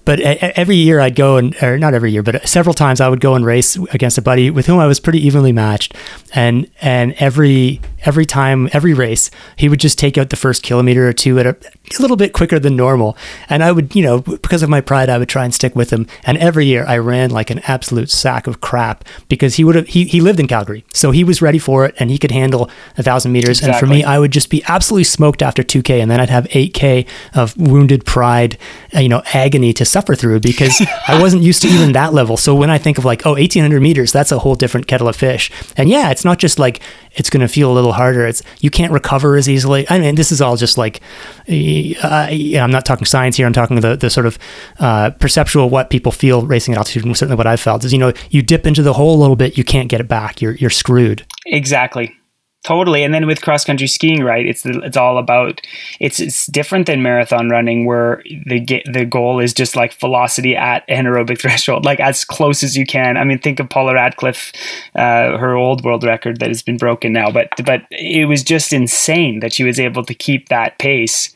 Speaker 3: but every year I'd go and, or not every year, but several times I would go and race against a buddy with whom I was pretty evenly matched. And and every every time, every race, he would just take out the first kilometer or two at a, a little bit quicker than normal. And I would, you know, because of my pride, I would try and stick with him. And every year I ran like an absolute sack of crap because he would have, he, he lived in Calgary. So he was ready for it and he could handle a thousand meters. And for me, I would just be absolutely smoked after 2K. And then I'd have 8K of wounded pride, uh, you know, agony to suffer through because I wasn't used to even that level. So when I think of like, oh, 1800 meters, that's a whole different kettle of fish. And yeah, it's not just like it's going to feel a little harder. It's you can't recover as easily. I mean, this is all just like, uh, I'm not talking science here. I'm talking the, the sort of uh, perceptual what people feel racing at altitude, and certainly what I've felt is you know you dip into the hole a little bit, you can't get it back. You're you're screwed.
Speaker 2: Exactly. Totally. And then with cross country skiing, right? It's it's all about it's it's different than marathon running where the ge- the goal is just like velocity at anaerobic threshold, like as close as you can. I mean, think of Paula Radcliffe, uh, her old world record that has been broken now, but but it was just insane that she was able to keep that pace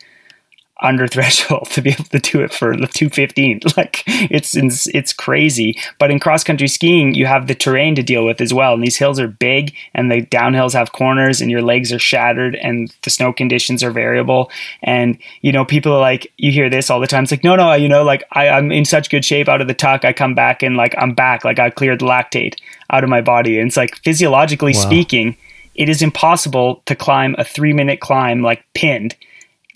Speaker 2: under threshold to be able to do it for the 215 like it's it's crazy. But in cross country skiing you have the terrain to deal with as well and these hills are big and the downhills have corners and your legs are shattered and the snow conditions are variable. And you know people are like you hear this all the time. It's like no no you know like I, i'm in such good shape. Out of the tuck i come back and like i'm back. Like i cleared the lactate out of my body. And it's like physiologically
Speaker 3: Wow.
Speaker 2: speaking it is impossible to climb a three minute climb like pinned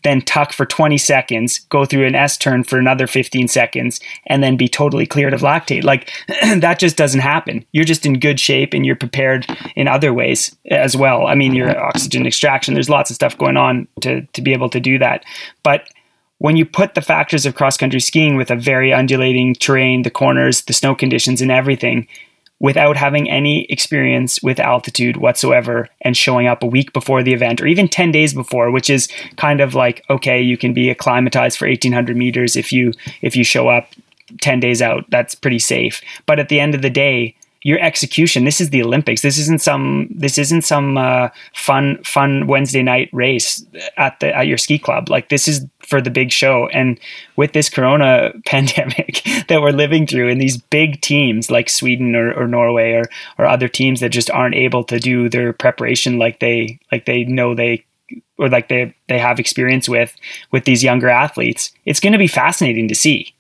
Speaker 2: then tuck for 20 seconds, go through an S turn for another 15 seconds, and then be totally cleared of lactate. Like that just doesn't happen. You're just in good shape and you're prepared in other ways as well. I mean, your oxygen extraction, there's lots of stuff going on to, to be able to do that. But when you put the factors of cross country skiing with a very undulating terrain, the corners, the snow conditions, and everything, without having any experience with altitude whatsoever and showing up a week before the event or even 10 days before which is kind of like okay you can be acclimatized for 1800 meters if you if you show up 10 days out that's pretty safe. But at the end of the day your execution. This is the olympics. This isn't some this isn't some uh, fun fun wednesday night race at the at your ski club. Like this is for the big show. And with this corona pandemic that we're living through and these big teams like sweden or, or norway or, or other teams that just aren't able to do their preparation like they like they know they or like they they have experience with with these younger athletes it's going to be fascinating to see.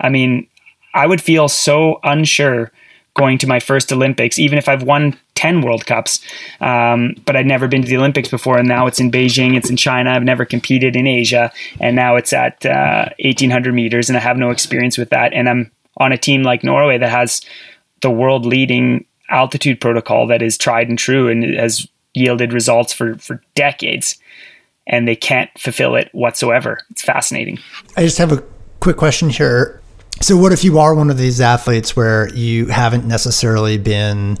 Speaker 2: I mean i would feel so unsure going to my first olympics even if i've won 10 world cups um, but i'd never been to the olympics before and now it's in beijing it's in china i've never competed in asia and now it's at uh, 1800 meters and i have no experience with that and i'm on a team like norway that has the world leading altitude protocol that is tried and true and has yielded results for for decades and they can't fulfill it whatsoever it's fascinating
Speaker 1: I just have a quick question here. So, what if you are one of these athletes where you haven't necessarily been,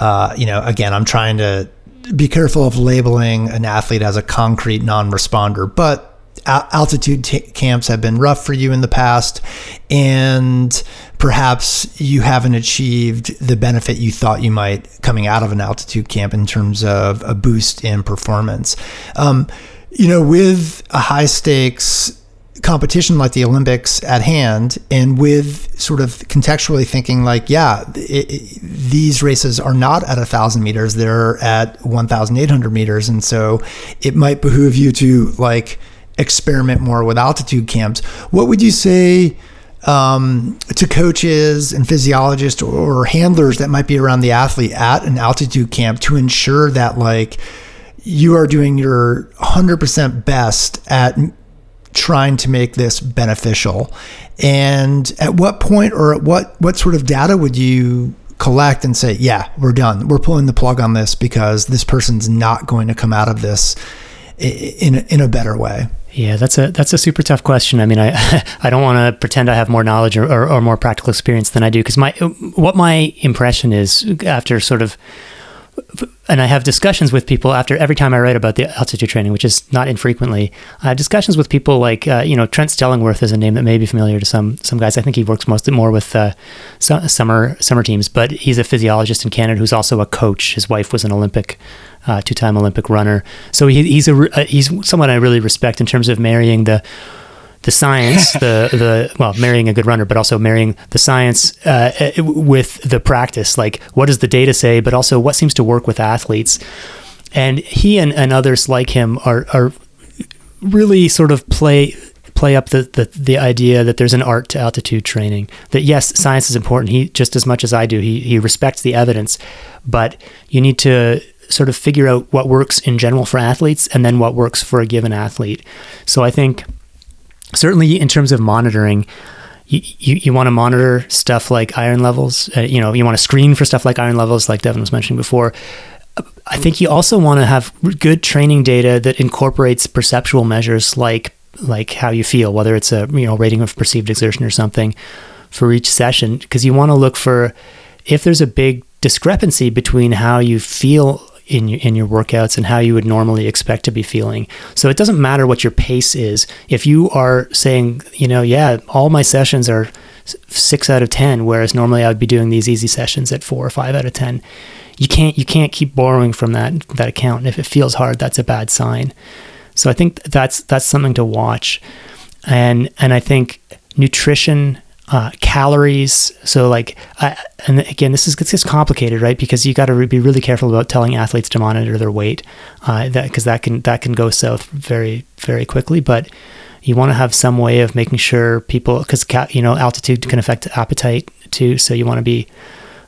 Speaker 1: uh, you know, again, I'm trying to be careful of labeling an athlete as a concrete non responder, but altitude t- camps have been rough for you in the past, and perhaps you haven't achieved the benefit you thought you might coming out of an altitude camp in terms of a boost in performance. Um, you know, with a high stakes competition like the Olympics at hand, and with sort of contextually thinking like, yeah, it, it, these races are not at a thousand meters; they're at one thousand eight hundred meters, and so it might behoove you to like experiment more with altitude camps. What would you say? Um, to coaches and physiologists or handlers that might be around the athlete at an altitude camp to ensure that like you are doing your 100% best at trying to make this beneficial? And at what point or at what what sort of data would you collect and say yeah we're done. We're pulling the plug on this because this person's not going to come out of this in a, in a better way
Speaker 3: Yeah, that's a that's a super tough question. I mean, I I don't want to pretend I have more knowledge or, or, or more practical experience than I do because my what my impression is after sort of and I have discussions with people after every time I write about the altitude training, which is not infrequently. I have discussions with people like uh, you know Trent Stellingwerff is a name that may be familiar to some some guys. I think he works mostly more with uh, summer summer teams, but he's a physiologist in Canada who's also a coach. His wife was an Olympic uh, two time Olympic runner, so he, he's a uh, he's someone I really respect in terms of marrying the the science, the the well, marrying a good runner, but also marrying the science uh, with the practice. Like, what does the data say? But also, what seems to work with athletes. And he and, and others like him are are really sort of play play up the, the the idea that there's an art to altitude training. That yes, science is important. He just as much as I do. He he respects the evidence, but you need to sort of figure out what works in general for athletes and then what works for a given athlete. So I think certainly in terms of monitoring, you, you, you want to monitor stuff like iron levels. Uh, you know, you want to screen for stuff like iron levels, like Devon was mentioning before. I think you also want to have good training data that incorporates perceptual measures like like how you feel, whether it's a you know rating of perceived exertion or something for each session, because you want to look for if there's a big discrepancy between how you feel in your, in your workouts and how you would normally expect to be feeling. So it doesn't matter what your pace is. If you are saying, you know, yeah, all my sessions are six out of 10, whereas normally I would be doing these easy sessions at four or five out of 10, you can't, you can't keep borrowing from that, that account. And if it feels hard, that's a bad sign. So I think that's, that's something to watch. And, and I think nutrition uh, calories. So like, and again, this is this is complicated, right? Because you got to re- be really careful about telling athletes to monitor their weight, uh, that because that can that can go south very very quickly. But you want to have some way of making sure people, because ca- you know altitude can affect appetite too. So you want to be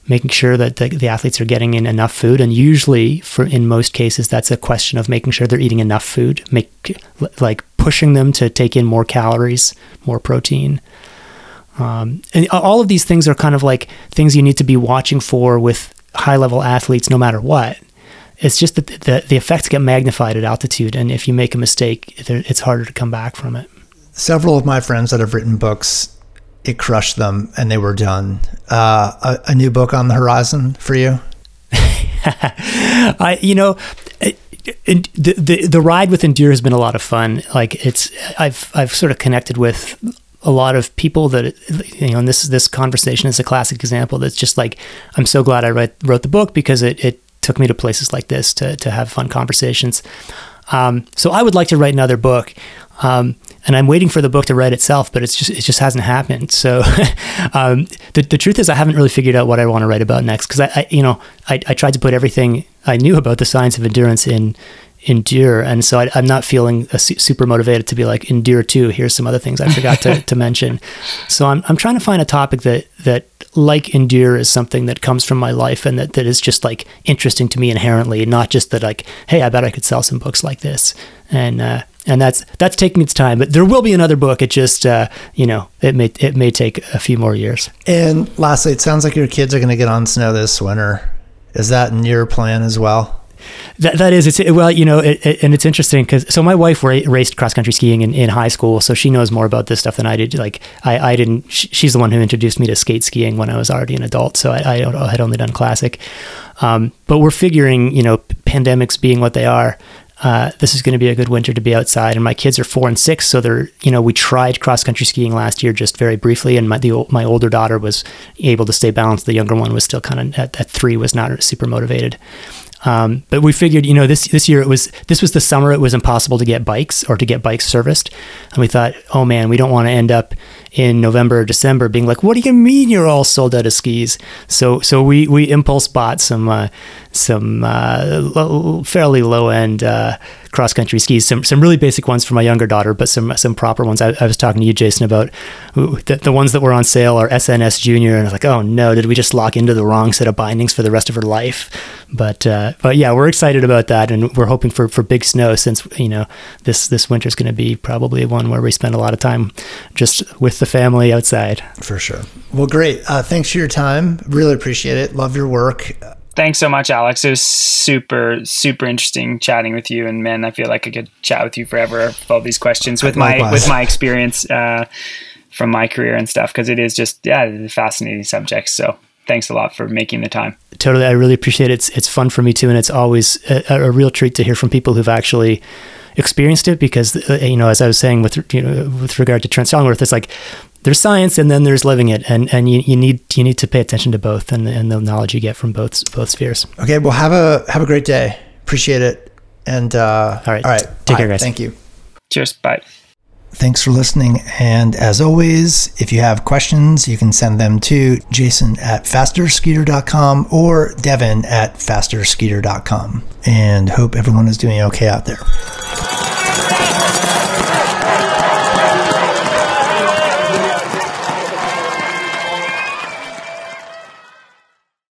Speaker 3: making sure that the, the, athletes are getting in enough food and usually for in most cases that's a question of making sure they're eating enough food make like pushing them to take in more calories more protein um, and all of these things are kind of like things you need to be watching for with high level athletes, no matter what. It's just that the, the effects get magnified at altitude, and if you make a mistake, it's harder to come back from it.
Speaker 1: Several of my friends that have written books, it crushed them, and they were done. Uh, a, a new book on the horizon for you?
Speaker 3: I, you know, it, it, the, the the ride with Endure has been a lot of fun. Like it's, I've I've sort of connected with a lot of people that you know and this this conversation is a classic example that's just like i'm so glad i write, wrote the book because it, it took me to places like this to, to have fun conversations. Um, so i would like to write another book um, and i'm waiting for the book to write itself but it's just it just hasn't happened. So um, the, the truth is i haven't really figured out what i want to write about next because I, I, you know I, I tried to put everything i knew about the science of endurance in endure. And so I, am not feeling super motivated to be like endure too. Here's some other things I forgot to, to mention. So I'm, I'm trying to find a topic that, that like endure is something that comes from my life and that, that is just like interesting to me inherently, not just that like, Hey, I bet I could sell some books like this. And, uh, and that's that's taking its time, but there will be another book. It just uh, you know it may it may take a few more years.
Speaker 1: And lastly, it sounds like your kids are going to get on snow this winter. Is that in your plan as well?
Speaker 3: That, that is, it's well, you know, it, it, and it's interesting because so my wife ra- raced cross country skiing in, in high school, so she knows more about this stuff than I did. Like I, I didn't. she's the one who introduced me to skate skiing when I was already an adult, so I, I had only done classic. Um, but we're figuring, you know, pandemics being what they are, uh, this is going to be a good winter to be outside. And my kids are four and six, so they're you know we tried cross country skiing last year just very briefly, and my the, my older daughter was able to stay balanced. The younger one was still kind of at, at three was not super motivated. Um, but we figured, you know, this this year it was this was the summer. It was impossible to get bikes or to get bikes serviced, and we thought, oh man, we don't want to end up in November or December being like, what do you mean you're all sold out of skis? So so we we impulse bought some uh, some uh, low, fairly low end. Uh, cross country skis. Some some really basic ones for my younger daughter, but some some proper ones. I, I was talking to you, Jason, about the, the ones that were on sale are SNS Junior, and I was like, oh no, did we just lock into the wrong set of bindings for the rest of her life? But uh, but yeah, we're excited about that, and we're hoping for for big snow since you know this this winter is going to be probably one where we spend a lot of time just with the family outside.
Speaker 1: For sure. Well, great. Uh, thanks for your time. Really appreciate it. Love your work
Speaker 2: thanks so much, Alex. It was super, super interesting chatting with you. And man, I feel like I could chat with you forever with all these questions with my Likewise. with my experience uh, from my career and stuff because it is just yeah, a fascinating subject. So thanks a lot for making the time.
Speaker 3: Totally, I really appreciate it. It's it's fun for me too, and it's always a, a real treat to hear from people who've actually experienced it. Because uh, you know, as I was saying with you know with regard to Trent it's like there's science and then there's living it, and and you, you need you need to pay attention to both and and the knowledge you get from both both spheres.
Speaker 1: Okay, well have a have a great day. Appreciate it, and uh,
Speaker 3: all right,
Speaker 1: all right,
Speaker 3: take care, guys.
Speaker 1: Thank you.
Speaker 2: Cheers. Bye.
Speaker 1: Thanks for listening. And as always, if you have questions, you can send them to jason at fasterskier.com or devon at fasterskier.com. And hope everyone is doing okay out there.